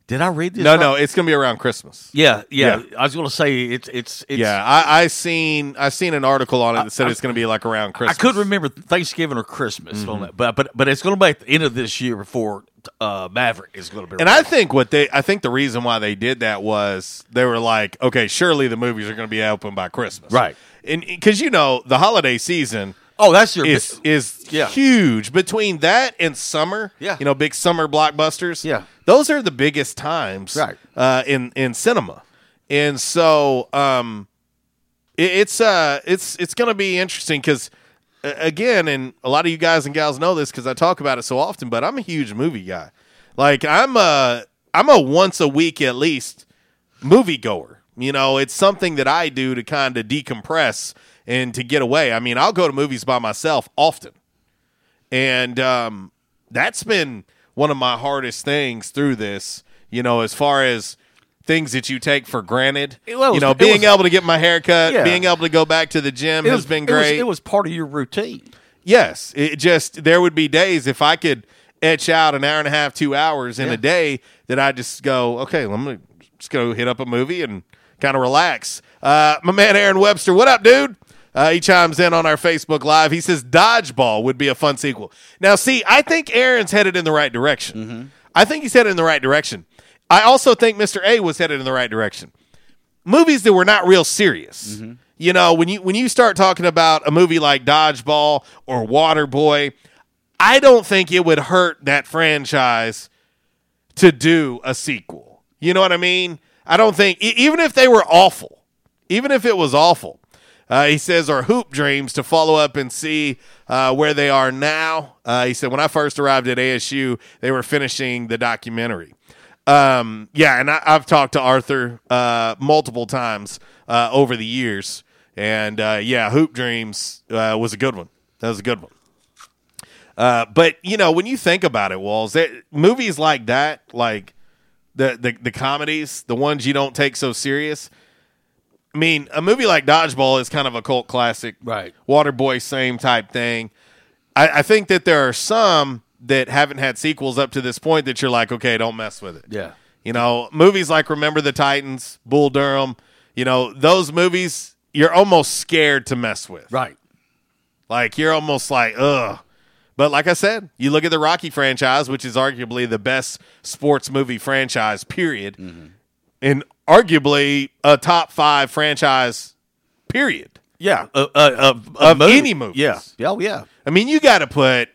Did I read this? No, right? no, it's going to be around Christmas. Yeah, yeah, I was going to say it's it's it's. yeah, I, I seen I seen an article on it that said it's going to be like around Christmas. I couldn't remember Thanksgiving or Christmas Mm-hmm. on that, but but but it's going to be at the end of this year before uh, Maverick is going to be. And I think what they, I think the reason why they did that was they were like, okay, surely the movies are going to be open by Christmas, Right. And because you know the holiday season, Oh, that's your is is Yeah. huge between that and summer. Yeah. you know, big summer blockbusters. Yeah. those are the biggest times, Right. Uh, in in cinema, and so um, it, it's uh, it's it's going to be interesting because. Again, and a lot of you guys and gals know this because I talk about it so often. But I'm a huge movie guy. Like I'm a I'm a once a week at least movie goer. You know, it's something that I do to kind of decompress and to get away. I mean, I'll go to movies by myself often. And um, that's been one of my hardest things through this, you know, as far as things that you take for granted. It was- you know, it being was- able to get my hair cut, Yeah. being able to go back to the gym It has been it was- great. It was, part of your routine. Yes, it just there would be days if I could etch out an hour and a half, two hours in Yeah. a day that I just go, okay, let me just go hit up a movie and kind of relax. Uh, my man Aaron Webster, what up, dude? Uh, he chimes in on our Facebook Live. He says Dodgeball would be a fun sequel. Now, see, I think Aaron's headed in the right direction. I think he's headed in the right direction. I also think Mr. A was headed in the right direction movies that were not real serious. You know, when you when you start talking about a movie like Dodgeball or Waterboy, I don't think it would hurt that franchise to do a sequel. You know what I mean? I don't think even if they were awful, even if it was awful. Uh, he says, or hoop dreams to follow up and see uh, where they are now. Uh, he said, when I first arrived at ASU, they were finishing the documentary. Um, yeah, and I, I've talked to Arthur uh, multiple times uh, over the years, and uh, yeah, Hoop Dreams uh, was a good one. That was a good one. Uh, but you know, when you think about it, Walls, that, movies like that, like the, the the comedies, the ones you don't take so serious. I mean, a movie like Dodgeball is kind of a cult classic, Right. Waterboy, same type thing. I, I think that there are some that haven't had sequels up to this point that you're like, okay, don't mess with it. Yeah. You know, movies like Remember the Titans, Bull Durham, you know, those movies you're almost scared to mess with. Right. Like you're almost like, ugh. But like I said, you look at the Rocky franchise, which is arguably the best sports movie franchise, period. And arguably a top five franchise, period. Yeah. Uh, uh, uh, Of movie. any movies. Yeah. Yeah, Oh, yeah. I mean, you got to put.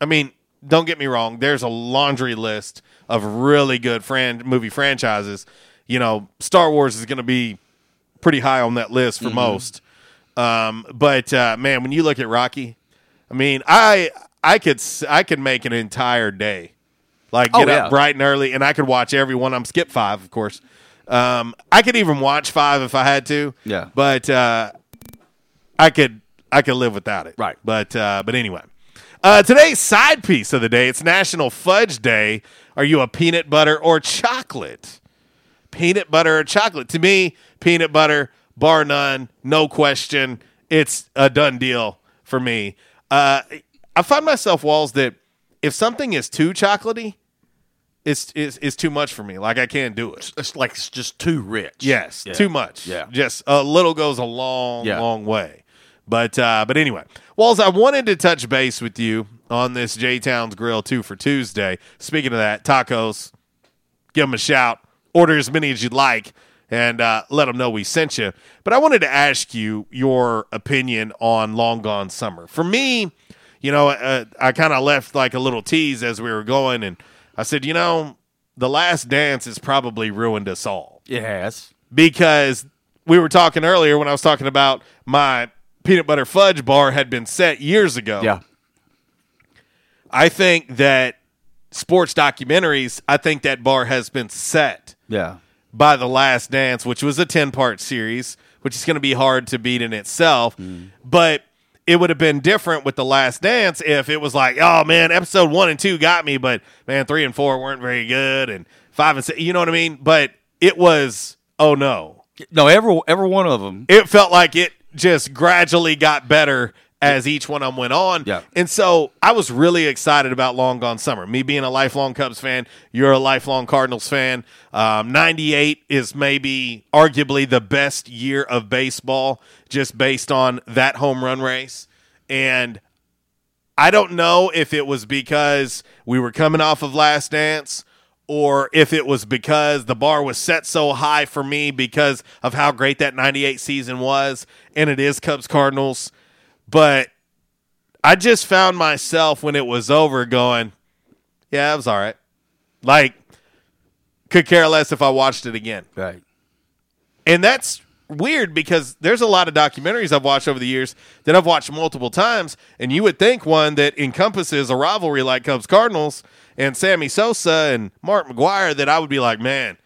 I mean, don't get me wrong. There's a laundry list of really good fran- movie franchises. You know, Star Wars is going to be pretty high on that list for Mhm. most. Um, but uh, man, when you look at Rocky, I mean, I I could I could make an entire day, like Oh, get yeah. up bright and early, and I could watch every one. I'm skip five, of course. Um, I could even watch five if I had to. Yeah. but uh, I could I could live without it. Right. But uh, but anyway. Uh, today's side piece of the day, it's National Fudge Day. Are you a peanut butter or chocolate? Peanut butter or chocolate? To me, peanut butter, bar none, no question. It's a done deal for me. Uh, I find myself, Walls, that if something is too chocolatey, it's, it's, it's too much for me. Like, I can't do it. It's like it's just too rich. Yes, Yeah. too much. Yeah. just a little goes a long, Yeah. long way. But uh, but anyway, Walls, I wanted to touch base with you on this J Towns Grill two for Tuesday. Speaking of that, tacos, give them a shout. Order as many as you'd like, and uh, let them know we sent you. But I wanted to ask you your opinion on Long Gone Summer. For me, you know, uh, I kind of left like a little tease as we were going, and I said, you know, the Last Dance has probably ruined us all It has. because we were talking earlier when I was talking about my peanut butter fudge bar had been set years ago. Yeah. I think that sports documentaries, I think that bar has been set Yeah. by The Last Dance, which was a 10 part series, which is going to be hard to beat in itself. Mm. But it would have been different with The Last Dance if it was like, oh man, episode one and two got me, but man, three and four weren't very good, and five and six, you know what I mean? But it was, oh no. No, every every one of them. It felt like it just gradually got better as each one of them went on. Yeah. And so I was really excited about Long Gone Summer. Me being a lifelong Cubs fan, you're a lifelong Cardinals fan. Um, 98 is maybe arguably the best year of baseball just based on that home run race. And I don't know if it was because we were coming off of Last Dance or if it was because the bar was set so high for me because of how great that 98 season was and it is Cubs Cardinals but I just found myself when it was over going yeah it was all right. Like could care less if I watched it again. Right. And that's weird because there's a lot of documentaries I've watched over the years that I've watched multiple times, and you would think one that encompasses a rivalry like Cubs Cardinals and Sammy Sosa and Mark McGwire that I would be like, man,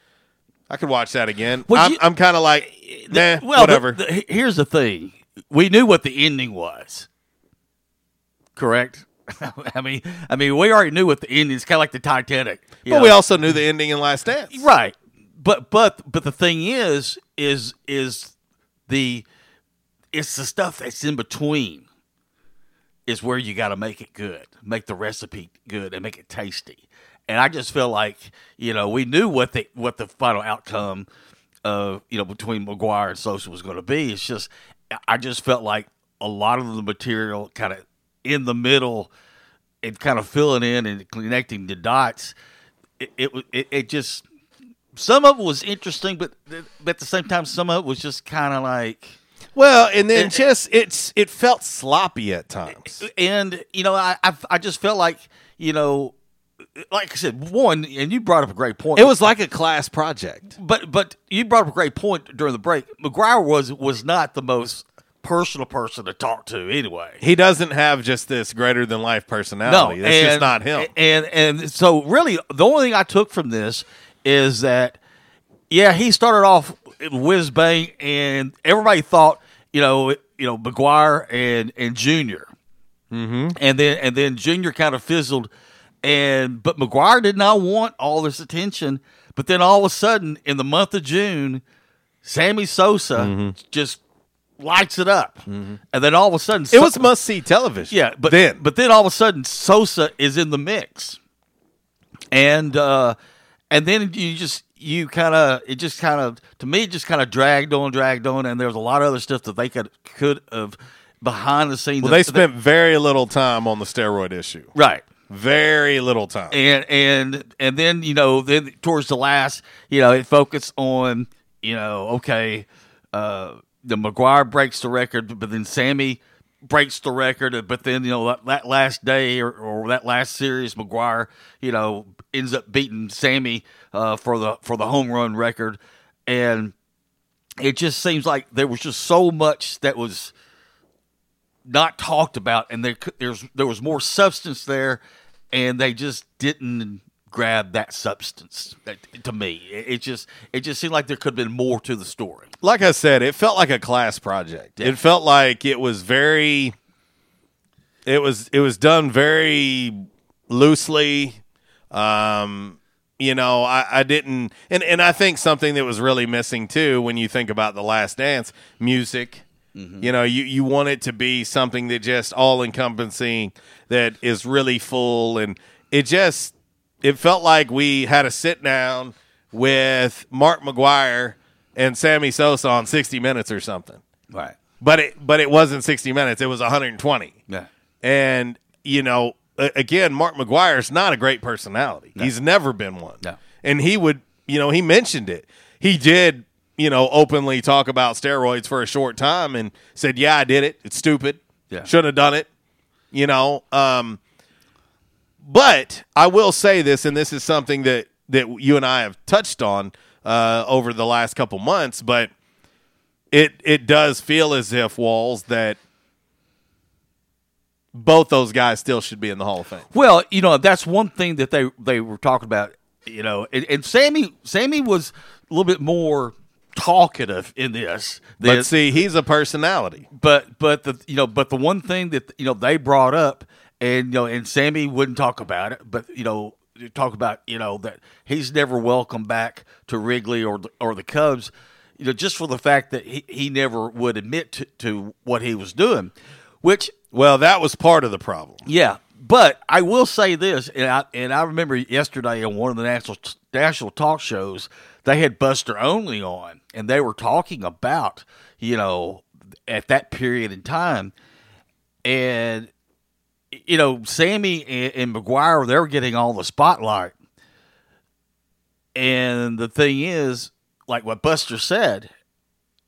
I could watch that again. Well, I'm, I'm kind of like, nah, well, whatever. the- the- here's the thing: we knew what the ending was. Correct. I mean, I mean, we already knew what the ending is. Kind of like the Titanic. but know? we also knew the ending in Last Dance. right. But but but the thing is, is is the it's the stuff that's in between is where you got to make it good, make the recipe good, and make it tasty. And I just feel like you know we knew what the what the final outcome of you know between McGwire and Sosa was going to be. It's just I just felt like a lot of the material kind of in the middle and kind of filling in and connecting the dots. It it, it, it just some of it was interesting, but but at the same time, some of it was just kind of like Well, and then uh, just it's it felt sloppy at times. and you know I, I I just felt like you know like I said one and you brought up a great point It was like a class project. but but you brought up a great point during the break McGwire was was not the most personal person to talk to anyway He doesn't have just this greater than life personality. No, That's just not him. and and so really the only thing I took from this is that yeah he started off whiz bang and everybody thought you know you know McGwire and and Junior Mm-hmm. and then and then Junior kind of fizzled, and but McGwire did not want all this attention. But then all of a sudden, in the month of June, Sammy Sosa Mm-hmm. just lights it up, and then all of a sudden, It was must see television. yeah, but then but then all of a sudden, Sosa is in the mix, and uh, and then you just you kind of it just kind of to me it just kind of dragged on, dragged on, and there was a lot of other stuff that they could could have behind the scenes. well, they spent very little time on the steroid issue. right. Very little time. and and and then you know then towards the last you know it focused on you know okay uh the McGwire breaks the record but then Sammy breaks the record but then you know that, that last day or, or that last series McGwire you know ends up beating Sammy uh for the for the home run record and it just seems like there was just so much that was not talked about, and there there's there was more substance there, and they just didn't grab that substance. To me, it, it just it just seemed like there could have been more to the story. like I said, it felt like a class project. Yeah. It felt like it was very it was it was done very loosely. Um you know, I, I didn't and, and I think something that was really missing too when you think about the last dance, music. Mm-hmm. You know, you, you want it to be something that just all encompassing that is really full and it just it felt like we had a sit down with Mark McGwire and Sammy Sosa on 60 minutes or something. Right. But it but it wasn't 60 minutes. It was 120. Yeah. And you know, again, Mark McGwire's not a great personality. He's never been one. No. And he would, you know, he mentioned it. He did, you know, openly talk about steroids for a short time and said, "Yeah, I did it. It's stupid. Yeah. Shouldn't have done it." You know, um but I will say this and this is something that that you and I have touched on uh over the last couple months, but it it does feel as if walls that both those guys still should be in the Hall of Fame. Well, you know that's one thing that they they were talking about. You know, and, and Sammy Sammy was a little bit more talkative in this. But than- see, he's a personality. but but the you know but the one thing that you know they brought up and you know and Sammy wouldn't talk about it but you know talk about you know that he's never welcome back to Wrigley or the, or the Cubs you know just for the fact that he, he never would admit to, to what he was doing which Well, that was part of the problem. yeah but I will say this and I and I remember yesterday on one of the national national talk shows they had Buster Olney on and they were talking about you know at that period in time and you know, Sammy and, and McGwire, they were getting all the spotlight. And the thing is, like what Buster said,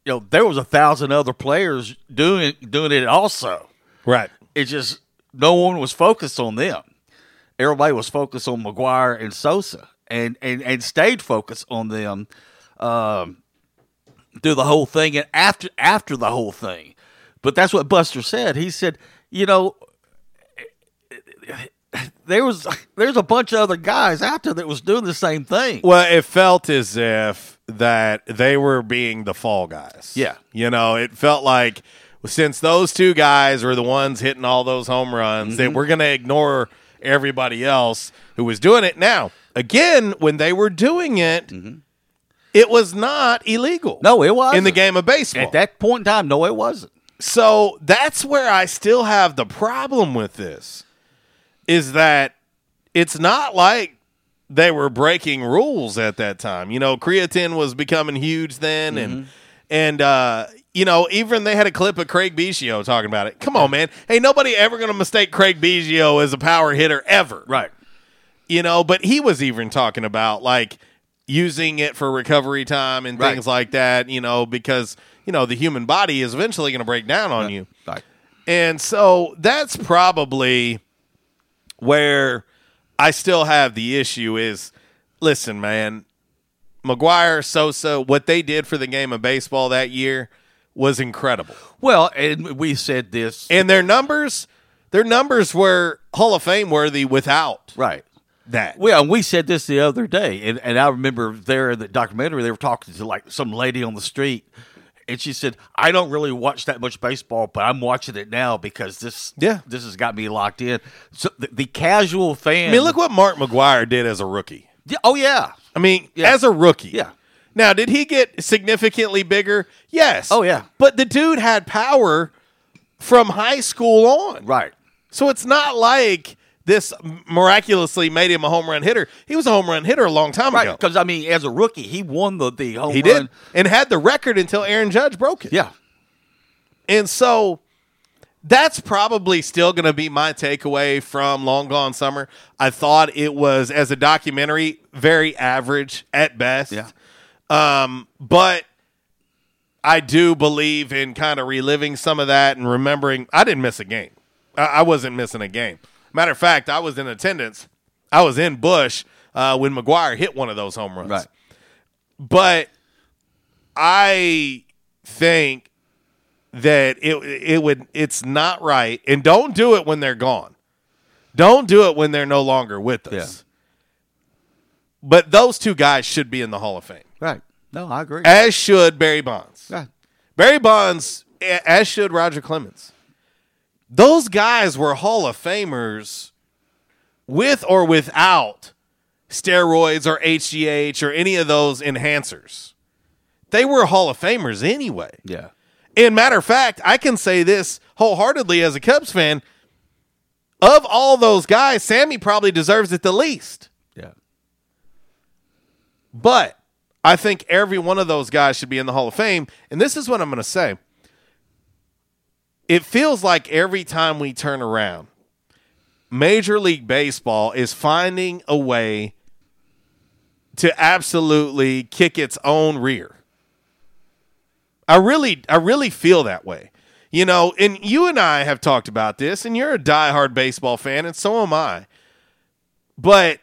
you know, there was a thousand other players doing doing it also. Right. It just no one was focused on them. Everybody was focused on McGwire and Sosa, and and and stayed focused on them um, through the whole thing and after after the whole thing. But that's what Buster said. He said, you know, there was there's a bunch of other guys out there that was doing the same thing. Well, it felt as if that they were being the fall guys. Yeah. You know, it felt like since those two guys were the ones hitting all those home runs, that Mhm. we're going to ignore everybody else who was doing it. Now, again, when they were doing it, it was not illegal. Mm-hmm. No, it was in the game of baseball. At that point in time, no, it wasn't. So that's where I still have the problem with this is that it's not like they were breaking rules at that time. You know, creatine was becoming huge then and and uh you know, even they had a clip of Craig Biggio talking about it. Come on, man. Hey, nobody ever going to mistake Craig Biggio as a power hitter ever. Right. You know, but he was even talking about like using it for recovery time and Right. things like that, you know, because, you know, the human body is eventually going to break down on you. Right. And so that's probably where I still have the issue is listen, man, McGwire, Sosa, what they did for the game of baseball that year was incredible. Well, and we said this. And their numbers, their numbers were Hall of Fame worthy without Right. that. Well, and we said this the other day, and, and I remember there in the documentary they were talking to like some lady on the street, and she said, "I don't really watch that much baseball, but I'm watching it now because this Yeah. this has got me locked in." So the, the casual fan, I mean, look what Mark McGwire did as a rookie. Yeah, oh yeah, I mean, Yeah. as a rookie. Yeah. Now, did he get significantly bigger? Yes. Oh, yeah. But the dude had power from high school on. right, So it's not like this miraculously made him a home run hitter. He was a home run hitter a long time right. ago. Because I mean, as a rookie, he won the the home He run. did. And had the record until Aaron Judge broke it. Yeah, And so that's probably still going to be my takeaway from Long Gone Summer. I thought it was, as a documentary, very average at best. Yeah. Um, but I do believe in kind of reliving some of that and remembering I didn't miss a game. I, I wasn't missing a game. Matter of fact, I was in attendance. I was in Busch uh, when McGwire hit one of those home runs. Right. But I think that it it would it's not right, and don't do it when they're gone. Don't do it when they're no longer with us. But those two guys should be in the Hall of Fame. No, I agree. as should Barry Bonds. Yeah. Barry Bonds, as should Roger Clemens. Those guys were Hall of Famers with or without steroids or HGH or any of those enhancers. They were Hall of Famers anyway. Yeah, And matter of fact, I can say this wholeheartedly as a Cubs fan. Of all those guys, Sammy probably deserves it the least. yeah, But I think every one of those guys should be in the Hall of Fame. And this is what I'm going to say. It feels like every time we turn around, Major League Baseball is finding a way to absolutely kick its own rear. I really I really feel that way. You know, and you and I have talked about this, and you're a diehard baseball fan, and so am I. But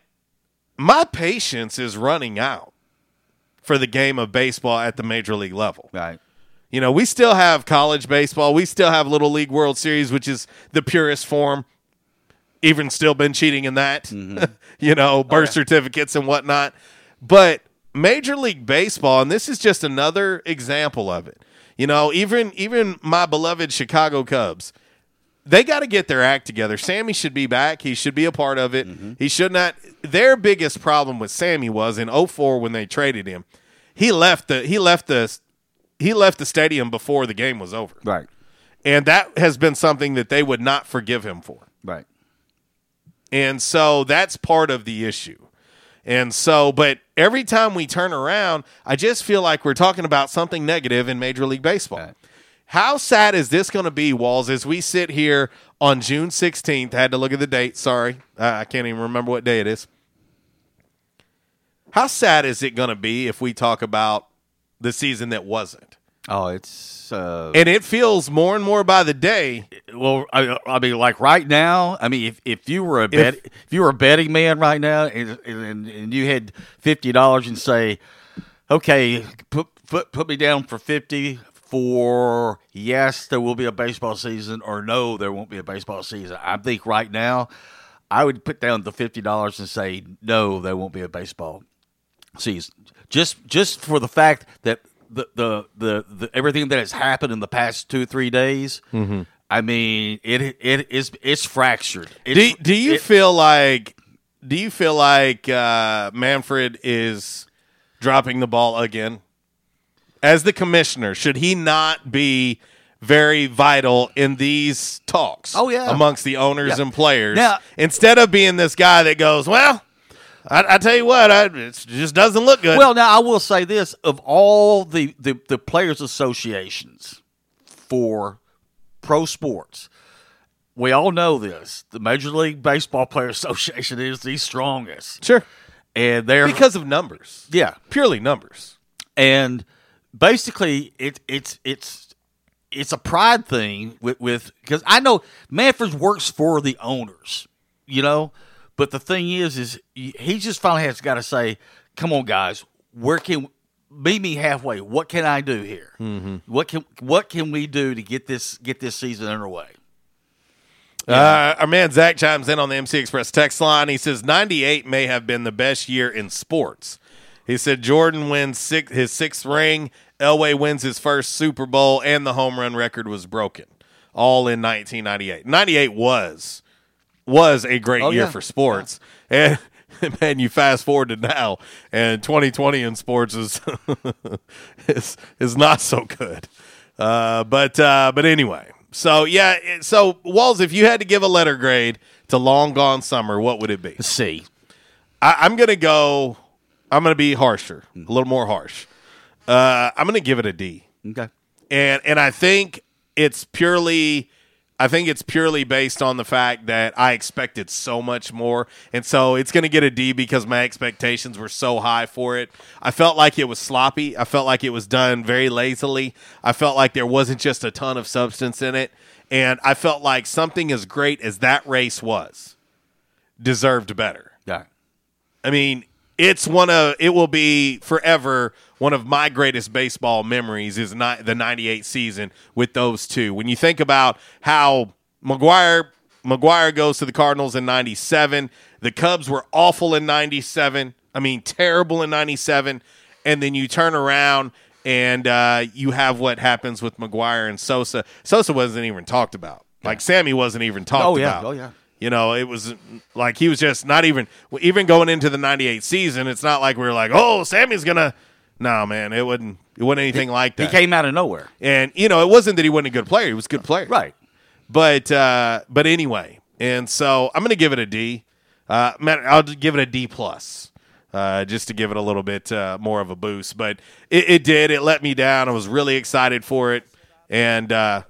my patience is running out for the game of baseball at the major league level. right. You know, we still have college baseball. We still have Little League World Series, which is the purest form. Even still been cheating in that, mm-hmm. you know, birth oh, certificates and whatnot. But Major League Baseball, and this is just another example of it. You know, even even my beloved Chicago Cubs, they got to get their act together. Sammy should be back. He should be a part of it. Mm-hmm. He should not. Their biggest problem with Sammy was in 04 when they traded him. He left the he left the he left the stadium before the game was over. Right. And that has been something that they would not forgive him for. Right. And so that's part of the issue. And so, but every time we turn around, I just feel like we're talking about something negative in Major League Baseball. How sad is this going to be, Walls, as we sit here on June 16th? I had to look at the date. Sorry. I I can't even remember what day it is. How sad is it going to be if we talk about the season that wasn't? Oh, it's uh, And it feels more and more by the day. well. I, I mean, like right now. I mean, if, if you were a bet, if, you were a betting man right now, and and, and you had fifty dollars and say, okay, put put put me down for fifty for yes, there will be a baseball season, or no, there won't be a baseball season. I think right now, I would put down the fifty dollars and say no, there won't be a baseball season. Just just for the fact that the the the, the everything that has happened in the past two three days. Mhm. I mean, it it is it's fractured. Do, do you it- feel like do you feel like uh, Manfred is dropping the ball again as the commissioner? Should he not be very vital in these talks? Oh, yeah. amongst the owners Yeah. and players. Now- instead of being this guy that goes, well, I, I tell you what, I, it just doesn't look good. Well, now I will say this: of all the the, the players' associations for pro sports, we all know this: the Major League Baseball Player Association is the strongest. Sure, and they're because of numbers. Yeah, purely numbers. And basically, it it's it's it's a pride thing with with because I know Manfred works for the owners, you know. But the thing is, is he just finally has got to say, "Come on, guys, where can meet me halfway? What can I do here? Mm-hmm. What can what can we do to get this get this season underway?" Uh, our man Zach chimes in on the MC Express text line. He says 98 may have been the best year in sports. He said Jordan wins six, his sixth ring, Elway wins his first Super Bowl, and the home run record was broken, all in 1998. 98 was was a great Oh, year yeah. for sports, and man, you fast forward to now, and 2020 in sports is is is not so good. Uh, but uh, but anyway, so yeah, so Walls, if you had to give a letter grade to Long Gone Summer, what would it be? C. I, I'm gonna go. I'm gonna be harsher, a little more harsh. Uh, I'm gonna give it a D. Okay. And and I think it's purely I think it's purely based on the fact that I expected so much more. And so it's going to get a D because my expectations were so high for it. I felt like it was sloppy. I felt like it was done very lazily. I felt like there wasn't just a ton of substance in it. And I felt like something as great as that race was deserved better. Yeah. I mean, it's one of it will be forever one of my greatest baseball memories is not the 98 season with those two. When you think about how McGwire McGwire goes to the Cardinals in 97, the Cubs were awful in 97. I mean, terrible in 97, and then you turn around and uh, you have what happens with McGwire and Sosa. Sosa wasn't even talked about. Like Sammy wasn't even talked Oh, yeah. about. Oh, yeah. You know, it was like he was just not even even going into the '98 season. It's not like we were like, "Oh, Sammy's gonna." No, man, it wouldn't. It wasn't anything like that. He came out of nowhere. and you know, it wasn't that he wasn't a good player. He was a good player, Right. But uh, but anyway, and so I'm gonna give it a D. Uh, man, I'll give it a D plus, uh, just to give it a little bit uh, more of a boost. But it, it did. It let me down. I was really excited for it, and uh,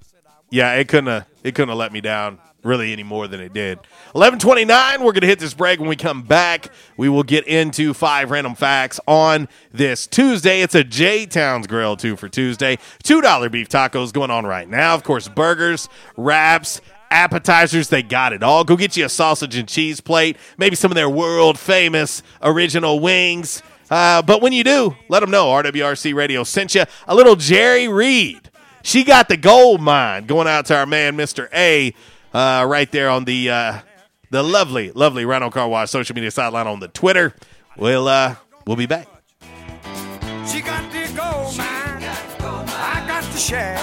yeah, it couldn't have it couldn't have let me down really any more than it did. Eleven twenty nine. We're gonna hit this break. When we come back, we will get into five random facts on this Tuesday. It's a J Towns Grill two for Tuesday. Two dollar beef tacos going on right now. Of course, burgers, wraps. Appetizers, they got it all. Go get you a sausage and cheese plate, maybe some of their world famous original wings. Uh, but when you do, let them know RWRC Radio sent you a little Jerry Reed. She got the gold mine going out to our man, Mr. A, uh, right there on the uh, the lovely, lovely Rhino Car Wash social media sideline on the Twitter. We'll uh, we'll be back. She got the gold mine. I got the share.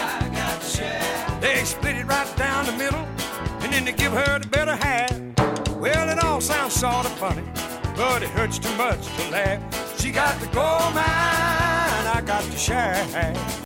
They split it right down the middle, and then they give her the better half. Well, it all sounds sort of funny, but it hurts too much to laugh. She got the gold mine. I got the share.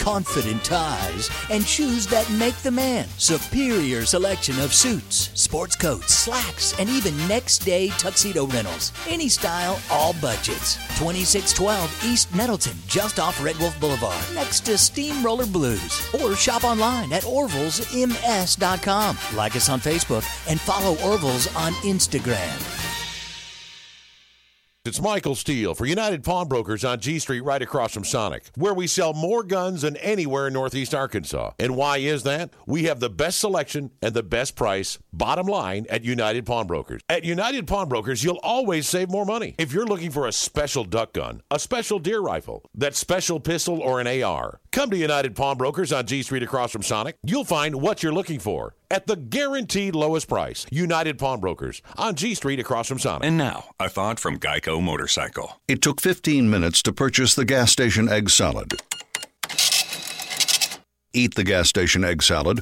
confident ties, and shoes that make the man. Superior selection of suits, sports coats, slacks, and even next day tuxedo rentals. Any style, all budgets. 2612 East Nettleton, just off Red Wolf Boulevard, next to Steamroller Blues. Or shop online at orvillesms.com. Like us on Facebook and follow Orville's on Instagram. It's Michael Steele for United Pawnbrokers on G Street right across from Sonic, where we sell more guns than anywhere in Northeast Arkansas. And why is that? We have the best selection and the best price, bottom line, at United Pawnbrokers. At United Pawnbrokers, you'll always save more money. If you're looking for a special duck gun, a special deer rifle, that special pistol, or an AR, come to United Pawnbrokers on G Street across from Sonic. You'll find what you're looking for at the guaranteed lowest price. United Pawnbrokers on G Street across from Sonic. And now, a thought from Geico Motorcycle. It took 15 minutes to purchase the gas station egg salad. Eat the gas station egg salad.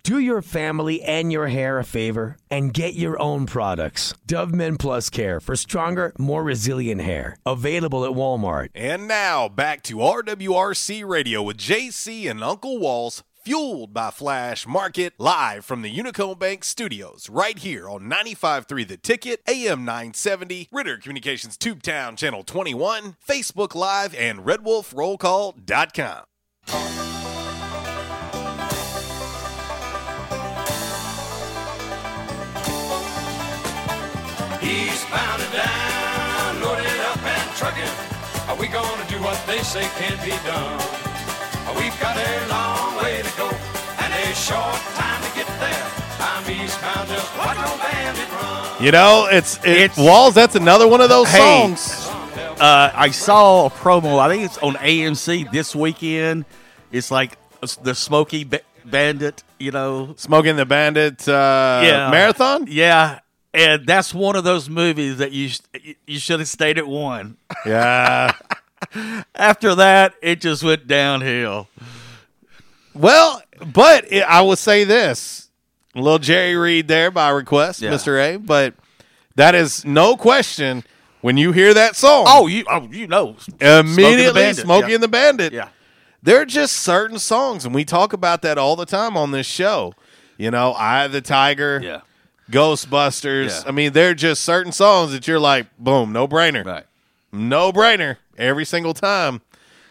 Do your family and your hair a favor and get your own products. Dove Men Plus Care for stronger, more resilient hair. Available at Walmart. And now back to RWRC Radio with JC and Uncle Walls, fueled by Flash Market, live from the Unico Bank Studios, right here on 95.3 The Ticket, AM 970, Ritter Communications Tubetown Channel 21, Facebook Live, and RedWolfRollCall.com. Are we gonna do what they say can't be done? We've got a long way to go and a short time to get there. Eastbound, just watch no bandit run. You know, it's, it, Walls, that's another one of those Hey, songs. Uh, I saw a promo. I think it's on AMC this weekend. It's like the Smoky ba- Bandit, you know, Smokey and the Bandit uh, marathon. Yeah, and that's one of those movies that you you should have stayed at one. Yeah. After that, it just went downhill. Well, but it, I will say this: a little Jerry Reed there by request, Yeah. Mister A. But that is no question when you hear that song. Oh, you oh you know immediately Smokey Smokey yeah. and the Bandit. Yeah. There are just certain songs, and we talk about that all the time on this show. You know, Eye of the Tiger, Yeah. Ghostbusters. Yeah. I mean, they're just certain songs that you're like, boom, no brainer, right? No brainer every single time.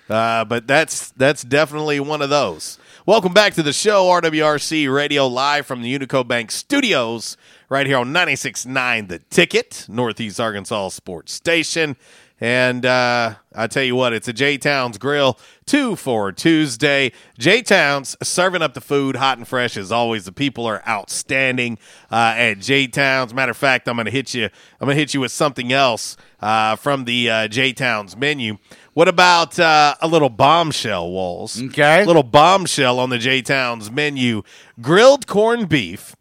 Uh, but that's that's definitely one of those. Welcome back to the show, RWRC Radio, live from the Unico Bank Studios, right here on 96.9 The Ticket, Northeast Arkansas Sports Station. And uh, I tell you what, it's a J Towns Grill two for Tuesday. J Towns serving up the food hot and fresh as always. The people are outstanding uh, at J Towns. Matter of fact, I'm gonna hit you. I'm gonna hit you with something else uh, from the uh, J Towns menu. What about uh, a little bombshell, Walls? Okay, A little bombshell on the J Towns menu: grilled corned beef,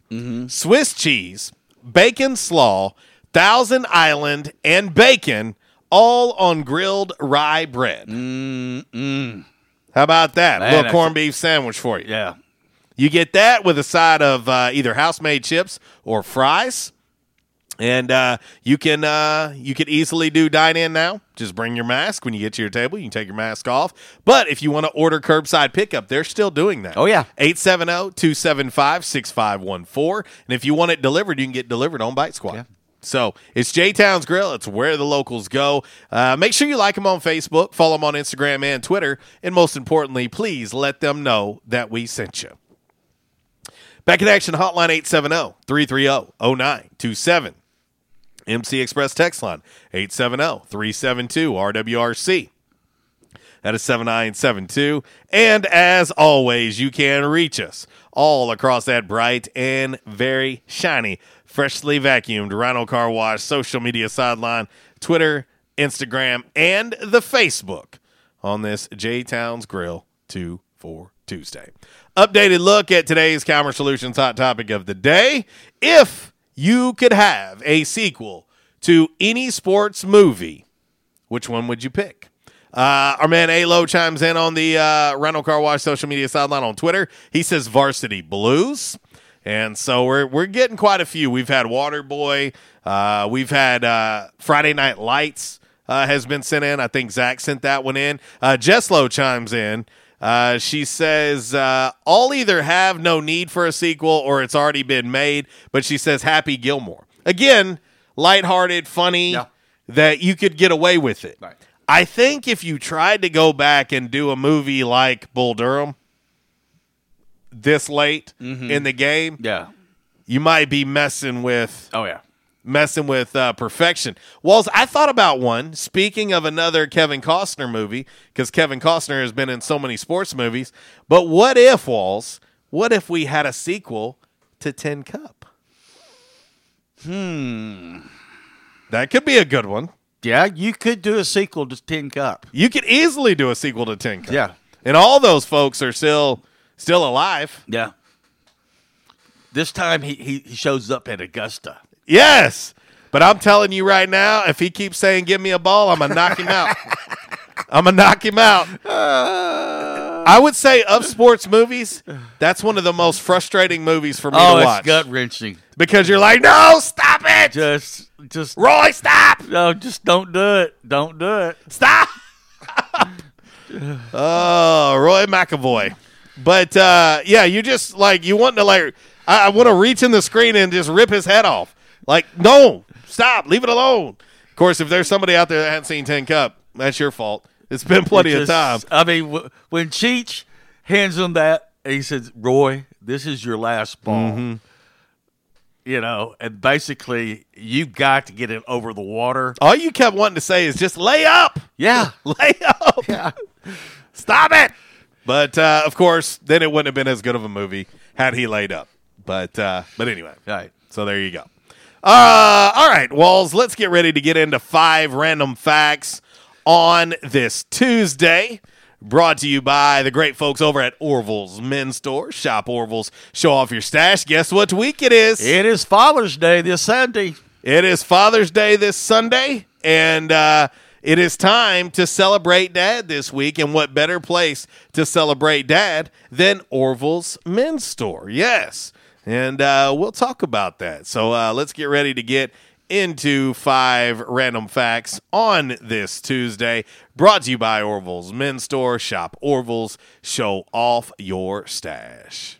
Swiss cheese, bacon slaw, Thousand Island, and bacon, all on grilled rye bread. Mm-mm. How about that? Man, little corned beef sandwich for you. Yeah. You get that with a side of uh, either house made chips or fries. And uh, you can uh, you can easily do dine in now. Just bring your mask when you get to your table. You can take your mask off. But if you want to order curbside pickup, they're still doing that. Oh, yeah. 870-275-6514. And if you want it delivered, you can get delivered on Bite Squad. So it's J Town's Grill. It's where the locals go. Uh, make sure you like them on Facebook, follow them on Instagram and Twitter, and most importantly, please let them know that we sent you. Back in action, hotline 870 330 0927. MC Express text line 870 372 RWRC. That is 7972. And as always, you can reach us all across that bright and very shiny, freshly vacuumed Rhino Car Wash social media sideline, Twitter, Instagram, and the Facebook on this J Towns Grill 2 for Tuesday. Updated look at today's Calmer Solutions hot topic of the day. If you could have a sequel to any sports movie, which one would you pick? Uh, our man Alo chimes in on the uh, Rhino Car Wash social media sideline on Twitter. He says Varsity Blues. And so we're we're getting quite a few. We've had Waterboy, uh, we've had uh, Friday Night Lights uh, has been sent in. I think Zach sent that one in. Uh, Jeslo chimes in. Uh, she says, uh, I'll either have no need for a sequel or it's already been made, but she says Happy Gilmore. Again, lighthearted, funny, that you could get away with it. I think if you tried to go back and do a movie like Bull Durham this late in the game, Yeah. you might be messing with Oh yeah. messing with uh, perfection. Walls, I thought about one. Speaking of another Kevin Costner movie, because Kevin Costner has been in so many sports movies. But what if Walls? What if we had a sequel to Tin Cup? Hmm. That could be a good one. Yeah, you could do a sequel to Tin Cup. You could easily do a sequel to Tin Cup. Yeah. and all those folks are still still alive. Yeah. This time he, he, he shows up at Augusta. Yes. But I'm telling you right now, if he keeps saying "Give me a ball," I'm gonna knock him out. I'm gonna knock him out. Uh. I would say of sports movies, that's one of the most frustrating movies for me oh, to it's watch gut wrenching. because you're like, "No, stop it, Just just Roy, stop, no, just don't do it. Don't do it. stop." oh, Roy McAvoy. But uh, yeah, you just like you want to like I, I want to reach in the screen and just rip his head off. Like, no, stop, leave it alone. Of course, if there's somebody out there that hasn't seen Tin Cup, that's your fault. It's been plenty It of time. I mean, w- when Cheech hands him that, he says, "Roy, this is your last ball." Mm-hmm. You know, and basically, you got to get it over the water. All you kept wanting to say is just lay up, Yeah, lay up, Yeah. stop it. But uh, of course, then it wouldn't have been as good of a movie had he laid up. But uh, but anyway, right. So there you go. Uh, all right, Walls. Let's get ready to get into five random facts on this Tuesday. Brought to you by the great folks over at Orville's Men's Store. Shop Orville's, show off your stash. Guess what week it is? It is Father's Day this Sunday. It is Father's Day this Sunday, and uh, it is time to celebrate Dad this week. And what better place to celebrate Dad than Orville's Men's Store? Yes. And uh, we'll talk about that. So uh, let's get ready to get into five random facts on this Tuesday. Brought to you by Orville's Men's Store. Shop Orville's, show off your stash.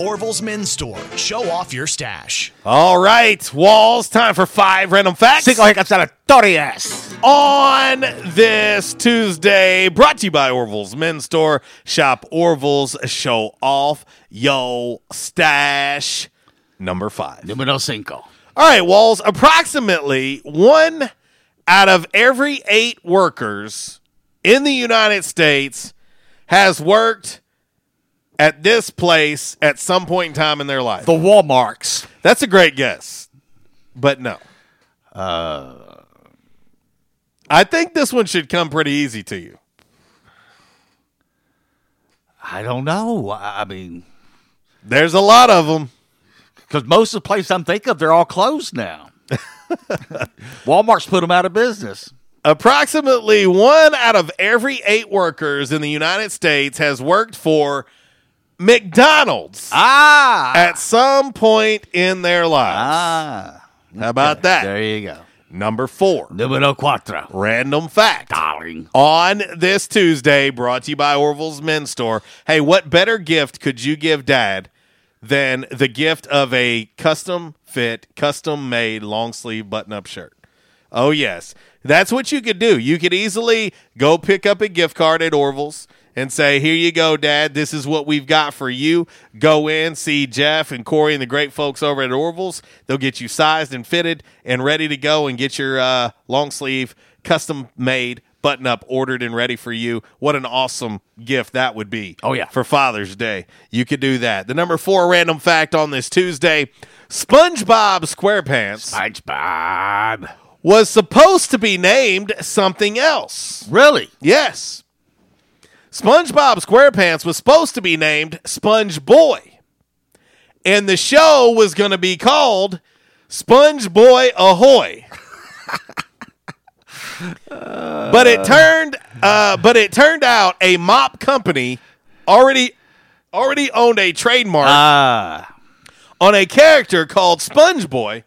Orville's Men's Store. Show off your stash. All right, Walls, time for five random facts. Cinco hiccups out of Torias. On this Tuesday, brought to you by Orville's Men's Store. Shop Orville's, show off yo stash. Number five. Numero cinco. All right, Walls, approximately one out of every eight workers in the United States has worked at this place at some point in time in their life. The Walmarts. That's a great guess, but no. Uh, I think this one should come pretty easy to you. I don't know. I I mean, There's a lot of them. because most of the places I'm thinking of, they're all closed now. Walmart's put them out of business. Approximately one out of every eight workers in the United States has worked for McDonald's Ah, at some point in their lives. ah. How about that? There you go. Number four. Numero cuatro. Random fact. Darling. On this Tuesday, brought to you by Orville's Men's Store. Hey, what better gift could you give dad than the gift of a custom fit, custom made long sleeve button up shirt? Oh, yes. That's what you could do. You could easily go pick up a gift card at Orville's and say, Here you go, Dad. This is what we've got for you. Go in, see Jeff and Corey and the great folks over at Orville's. They'll get you sized and fitted and ready to go and get your uh, long sleeve, custom made button up ordered and ready for you. What an awesome gift that would be. Oh, yeah. For Father's Day. You could do that. The number four random fact on this Tuesday SpongeBob SquarePants SpongeBob was supposed to be named something else. Really? Yes. SpongeBob SquarePants was supposed to be named Sponge Boy. And the show was going to be called Sponge Boy Ahoy. but it turned uh, but it turned out a mop company already already owned a trademark Ah. on a character called Sponge Boy.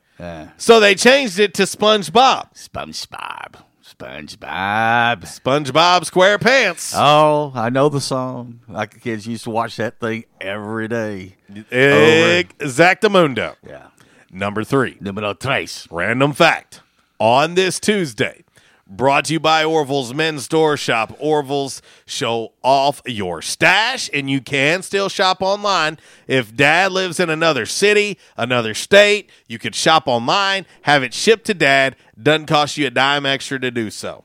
So they changed it to SpongeBob. SpongeBob. SpongeBob. SpongeBob SquarePants. Oh, I know the song. Like kids used to watch that thing every day. Exactamundo. Yeah. Number three. Numero tres. Random fact. On this Tuesday, brought to you by Orville's Men's Store. Shop Orville's. Show off your stash, and you can still shop online. If dad lives in another city, another state, you could shop online, have it shipped to dad. Doesn't cost you a dime extra to do so.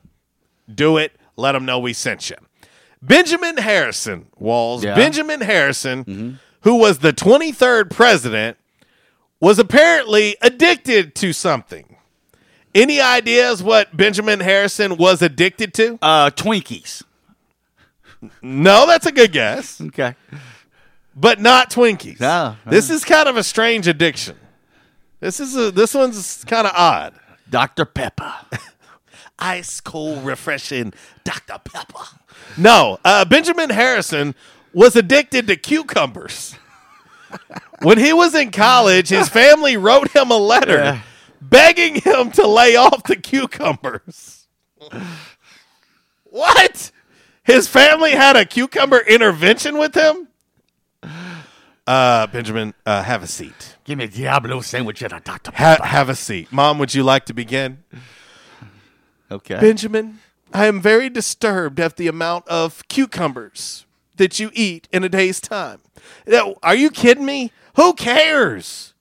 Do it. Let them know we sent you. Benjamin Harrison, Walls. Yeah. Benjamin Harrison, mm-hmm. who was the 23rd president, was apparently addicted to something. Any ideas what Benjamin Harrison was addicted to? Uh, Twinkies. No, that's a good guess. Okay. But not Twinkies. No, This is kind of a strange addiction. This is a this one's kind of odd. Dr. Pepper. Ice cold, refreshing Dr. Pepper. No, uh, Benjamin Harrison was addicted to cucumbers. when he was in college, his family wrote him a letter Yeah. Begging him to lay off the cucumbers. what? His family had a cucumber intervention with him? Uh, Benjamin, uh, have a seat. Give me a Diablo sandwich and a Dr. Ha- have a seat. Mom, would you like to begin? okay. Benjamin, I am very disturbed at the amount of cucumbers that you eat in a day's time. Are you kidding me? Who cares?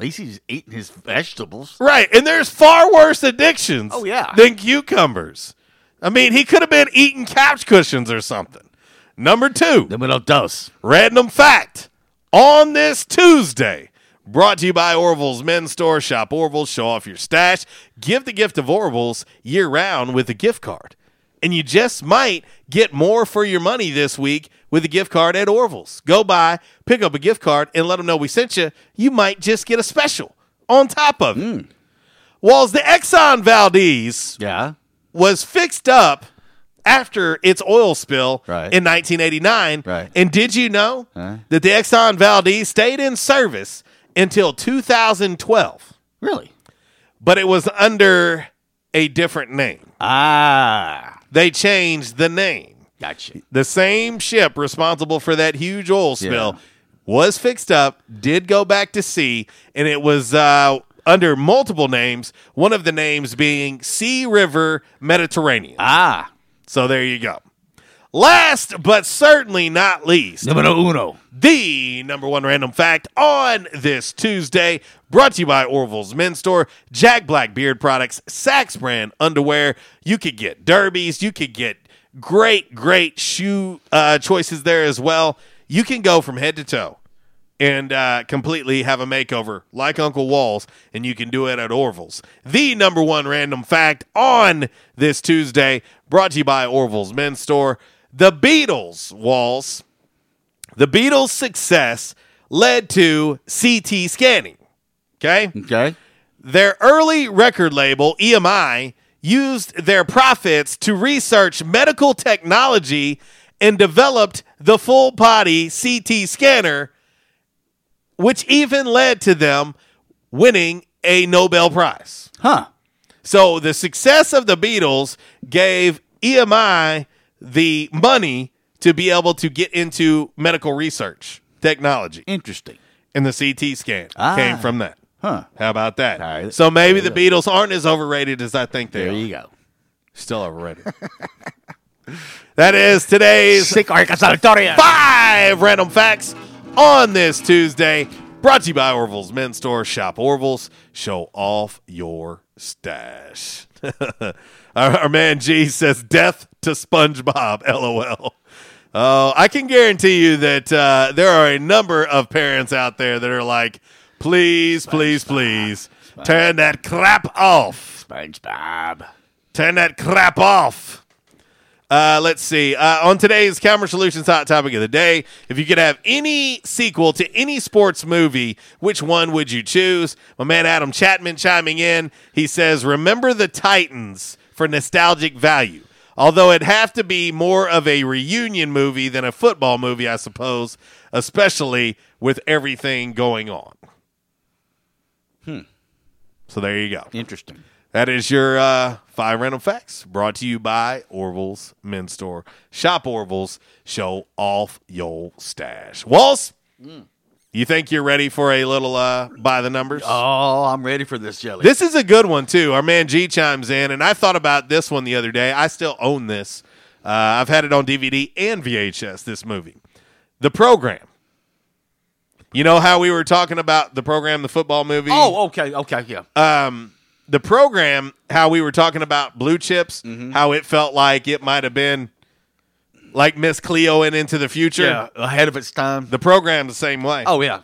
At least he's eating his vegetables. Right. And there's far worse addictions Oh, yeah. than cucumbers. I mean, he could have been eating couch cushions or something. Number two. Numero dos. Random fact on this Tuesday. Brought to you by Orville's Men's Store. Shop Orville's, show off your stash. Give the gift of Orville's year round with a gift card. And you just might get more for your money this week with a gift card at Orville's. Go by, pick up a gift card, and let them know we sent you. You might just get a special on top of it. Whilst the Exxon Valdez Yeah. was fixed up after its oil spill Right. in 1989. Right. And did you know Huh? that the Exxon Valdez stayed in service until 2012? Really? But it was under a different name. Ah. They changed the name. Gotcha. The same ship responsible for that huge oil spill Yeah. was fixed up, did go back to sea, and it was uh, under multiple names. One of the names being Sea River Mediterranean. Ah. So there you go. Last but certainly not least, Numero uno. the number one random fact on this Tuesday, brought to you by Orville's Men's Store, Jack Black Beard Products, Saxx brand underwear. You could get derbies, you could get great, great shoe uh, choices there as well. You can go from head to toe and uh, completely have a makeover like Uncle Walls, and you can do it at Orville's. The number one random fact on this Tuesday, brought to you by Orville's Men's Store. The Beatles, Walls. The Beatles' success led to CT scanning. Okay? Okay. Their early record label, EMI, used their profits to research medical technology and developed the full body CT scanner, which even led to them winning a Nobel Prize. Huh. So the success of the Beatles gave EMI the money to be able to get into medical research technology. Interesting. And the CT scan Ah. came from that. Huh. How about that? Right. So maybe the Beatles aren't as overrated as I think they There are. There you go. Still overrated. that is today's Sick Arkansas Victoria. five random facts on this Tuesday. Brought to you by Orville's Men's Store. Shop Orville's. Show off your stash. our, our man G says, "Death to SpongeBob." LOL. Oh, I can guarantee you that uh, there are a number of parents out there that are like, "Please, please, please, turn that crap off." SpongeBob. Turn that crap off. Uh, let's see. Uh, on today's Camera Solutions Hot Topic of the Day, if you could have any sequel to any sports movie, which one would you choose? My man Adam Chapman chiming in. He says, Remember the Titans for nostalgic value. Although it'd have to be more of a reunion movie than a football movie, I suppose, especially with everything going on. Hmm. So there you go. Interesting. That is your uh, five random facts brought to you by Orville's Men's Store. Shop Orville's, show off your stash. Walls, Mm. you think you're ready for a little uh, by the numbers? Oh, I'm ready for this, Jelly. This is a good one, too. Our man G chimes in, and I thought about this one the other day. I still own this. Uh, I've had it on DVD and VHS, this movie. The Program. You know how we were talking about the program, the football movie? Oh, okay, okay, yeah. um, the program, how we were talking about blue chips, Mm-hmm. how it felt like it might have been like Miss Cleo in Into the Future. Yeah, ahead of its time. The program the same way. Oh yeah,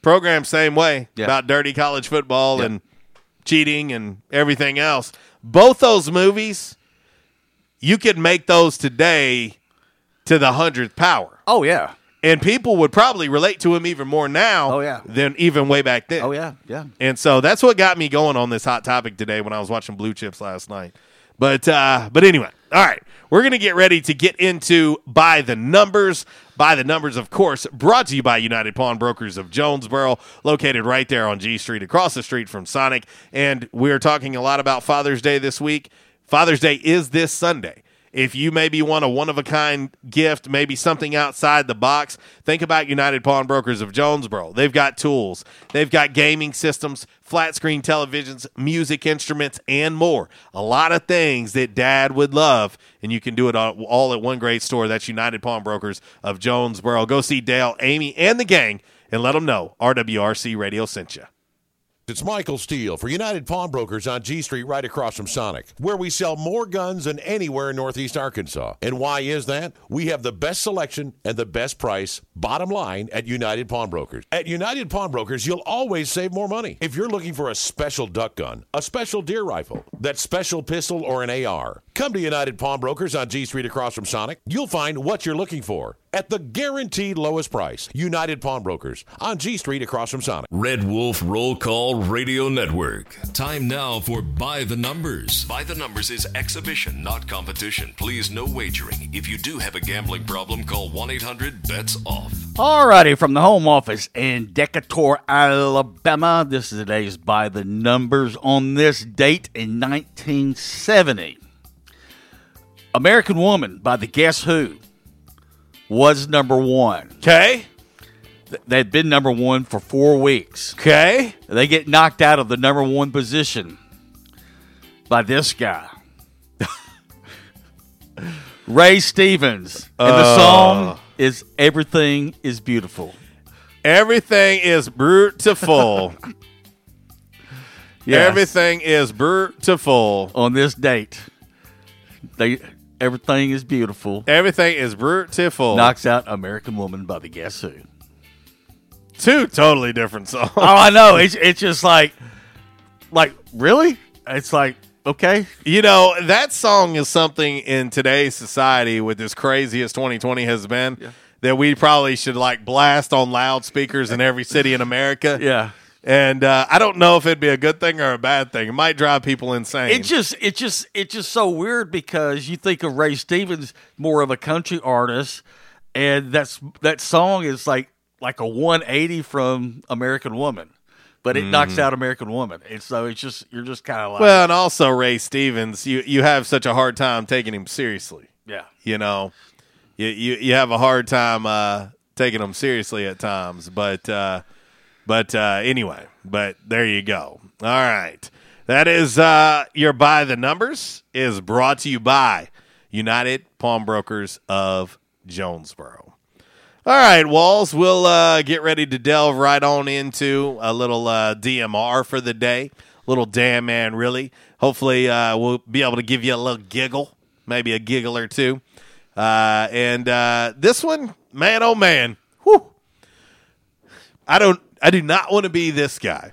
program same way Yeah. about dirty college football Yeah. and cheating and everything else. Both those movies, you could make those today to the hundredth power. Oh yeah. And people would probably relate to him even more now Oh, yeah. than even way back then. Oh yeah, yeah. And so that's what got me going on this hot topic today when I was watching Blue Chips last night. But uh, but anyway, all right, we're gonna get ready to get into by the numbers. By the numbers, of course, brought to you by United Pawnbrokers of Jonesboro, located right there on G Street, across the street from Sonic. And we're talking a lot about Father's Day this week. Father's Day is this Sunday. If you maybe want a one of a kind gift, maybe something outside the box, think about United Pawnbrokers of Jonesboro. They've got tools, they've got gaming systems, flat screen televisions, music instruments, and more. A lot of things that dad would love, and you can do it all, at one great store. That's United Pawnbrokers of Jonesboro. Go see Dale, Amy, and the gang and let them know RWRC Radio sent you. It's Michael Steele for United Pawnbrokers on G Street right across from Sonic, where we sell more guns than anywhere in Northeast Arkansas. And why is that? We have the best selection and the best price, bottom line, at United Pawnbrokers. At United Pawnbrokers, you'll always save more money. If you're looking for a special duck gun, a special deer rifle, that special pistol, or an AR, come to United Pawnbrokers on G Street across from Sonic. You'll find what you're looking for at the guaranteed lowest price. United Pawnbrokers on G Street across from Sonic. Red Wolf Roll Call Radio Network. Time now for By the Numbers. By the Numbers is exhibition, not competition. Please, no wagering. If you do have a gambling problem, call 1 800 BETS OFF. Alrighty, from the home office in Decatur, Alabama. This is today's By the numbers on this date in 1970. American Woman by the Guess Who was number one. Okay. They'd been number one for four weeks. Okay. They get knocked out of the number one position by this guy. Ray Stevens. And the Uh. song is Everything is Beautiful. Everything is beautiful. Yes. Everything is beautiful. On this date. They everything is beautiful. Everything is beautiful. Knocks out American Woman by the Guess Who. Two totally different songs. Oh, I know. It's it's just like like really? It's like okay. You know, that song is something in today's society with as crazy as 2020 has been that we probably should like blast on loudspeakers in every city in America. Yeah. And uh, I don't know if it'd be a good thing or a bad thing. It might drive people insane. It just it just it's just so weird because you think of Ray Stevens more of a country artist and that's that song is like like a 180 from American Woman. But it knocks Mhm. out American Woman. And so it's just you're just kind of like well, and also Ray Stevens, you you have such a hard time taking him seriously. Yeah. You know, you you, you have a hard time uh, taking him seriously at times, but uh, but uh, anyway, but there you go. All right, that is uh, your by the numbers is brought to you by United Pawnbrokers of Jonesboro. All right, Walls, we'll uh, get ready to delve right on into a little uh, DMR for the day. little damn man, really. Hopefully, uh, we'll be able to give you a little giggle, maybe a giggle or two. Uh, and uh, this one, man, oh man, whew. I don't. I do not want to be this guy.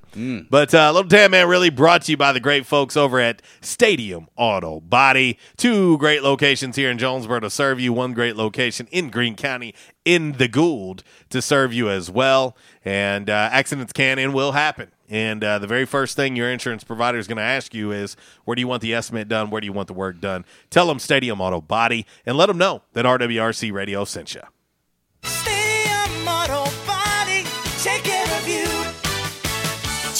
But uh, Little Damn Man really brought to you by the great folks over at Stadium Auto Body. Two great locations here in Jonesboro to serve you, one great location in Greene County in the Gould to serve you as well. And uh, accidents can and will happen. And uh, the very first thing your insurance provider is going to ask you is, where do you want the estimate done? Where do you want the work done? Tell them Stadium Auto Body and let them know that RWRC Radio sent you.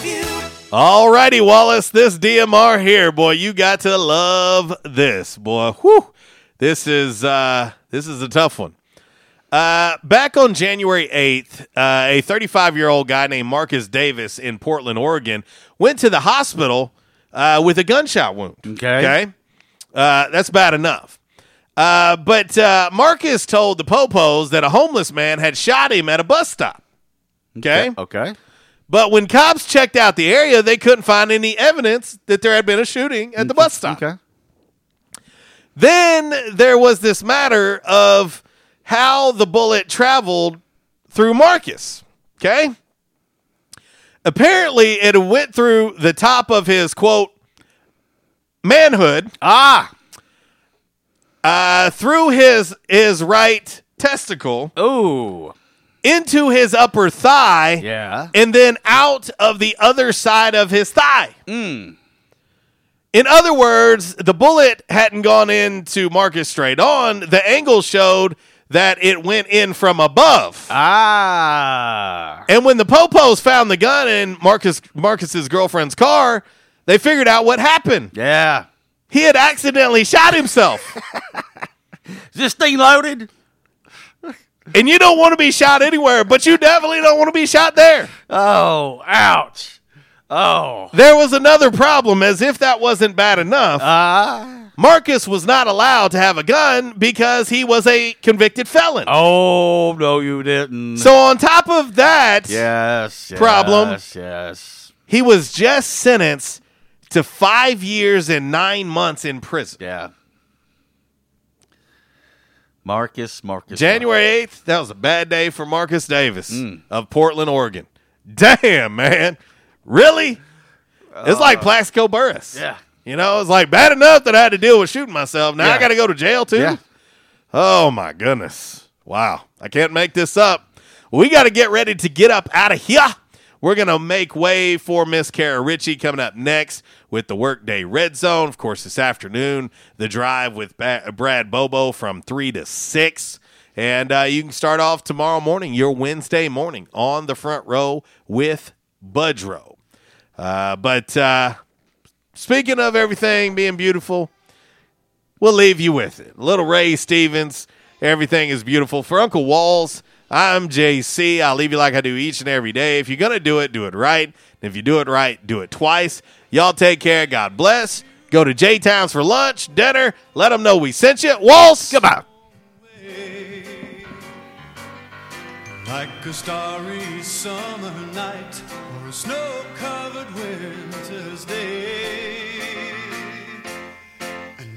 of you. Alrighty, Wallace, this DMR here, boy, you got to love this, boy. Whew. This is uh this is a tough one. Uh, back on January 8th, uh, a 35 year old guy named Marcus Davis in Portland, Oregon, went to the hospital uh, with a gunshot wound. Okay. Okay. Uh, that's bad enough. Uh, but uh, Marcus told the Popos that a homeless man had shot him at a bus stop. Okay. Okay. But when cops checked out the area, they couldn't find any evidence that there had been a shooting at the bus stop. Okay. Then there was this matter of how the bullet traveled through Marcus. Okay. Apparently, it went through the top of his quote manhood. Ah. Uh, through his his right testicle. Ooh. Into his upper thigh. Yeah. And then out of the other side of his thigh. Mm. In other words, the bullet hadn't gone into Marcus straight on. The angle showed that it went in from above. Ah. And when the Popos found the gun in Marcus Marcus's girlfriend's car, they figured out what happened. Yeah. He had accidentally shot himself. Is this thing loaded? And you don't want to be shot anywhere, but you definitely don't want to be shot there. Oh, ouch. Oh. There was another problem, as if that wasn't bad enough. Ah. Marcus was not allowed to have a gun because he was a convicted felon. Oh, no, you didn't. So, on top of that yes, yes, problem, yes. he was just sentenced to five years and nine months in prison. Yeah. Marcus, Marcus. January 8th, that was a bad day for Marcus Davis mm. of Portland, Oregon. Damn, man. Really? It's like uh, Plaxico Burress. Yeah. You know, it's like bad enough that I had to deal with shooting myself. Now I got to go to jail too. Yeah. Oh my goodness. Wow. I can't make this up. We got to get ready to get up out of here. We're going to make way for Miss Kara Ritchie coming up next with the Workday Red Zone. Of course, this afternoon, the drive with ba- Brad Bobo from 3 to 6. And uh, you can start off tomorrow morning, your Wednesday morning, on the front row with Budrow. Uh, but uh, speaking of everything being beautiful, we'll leave you with it. Little Ray Stevens, everything is beautiful. For Uncle Walls, I'm JC. I'll leave you like I do each and every day. If you're going to do it, do it right. And if you do it right, do it twice. Y'all take care. God bless. Go to J Towns for lunch, dinner. Let them know we sent you. Walls, goodbye. Like a starry summer night or a snow covered winter's day. And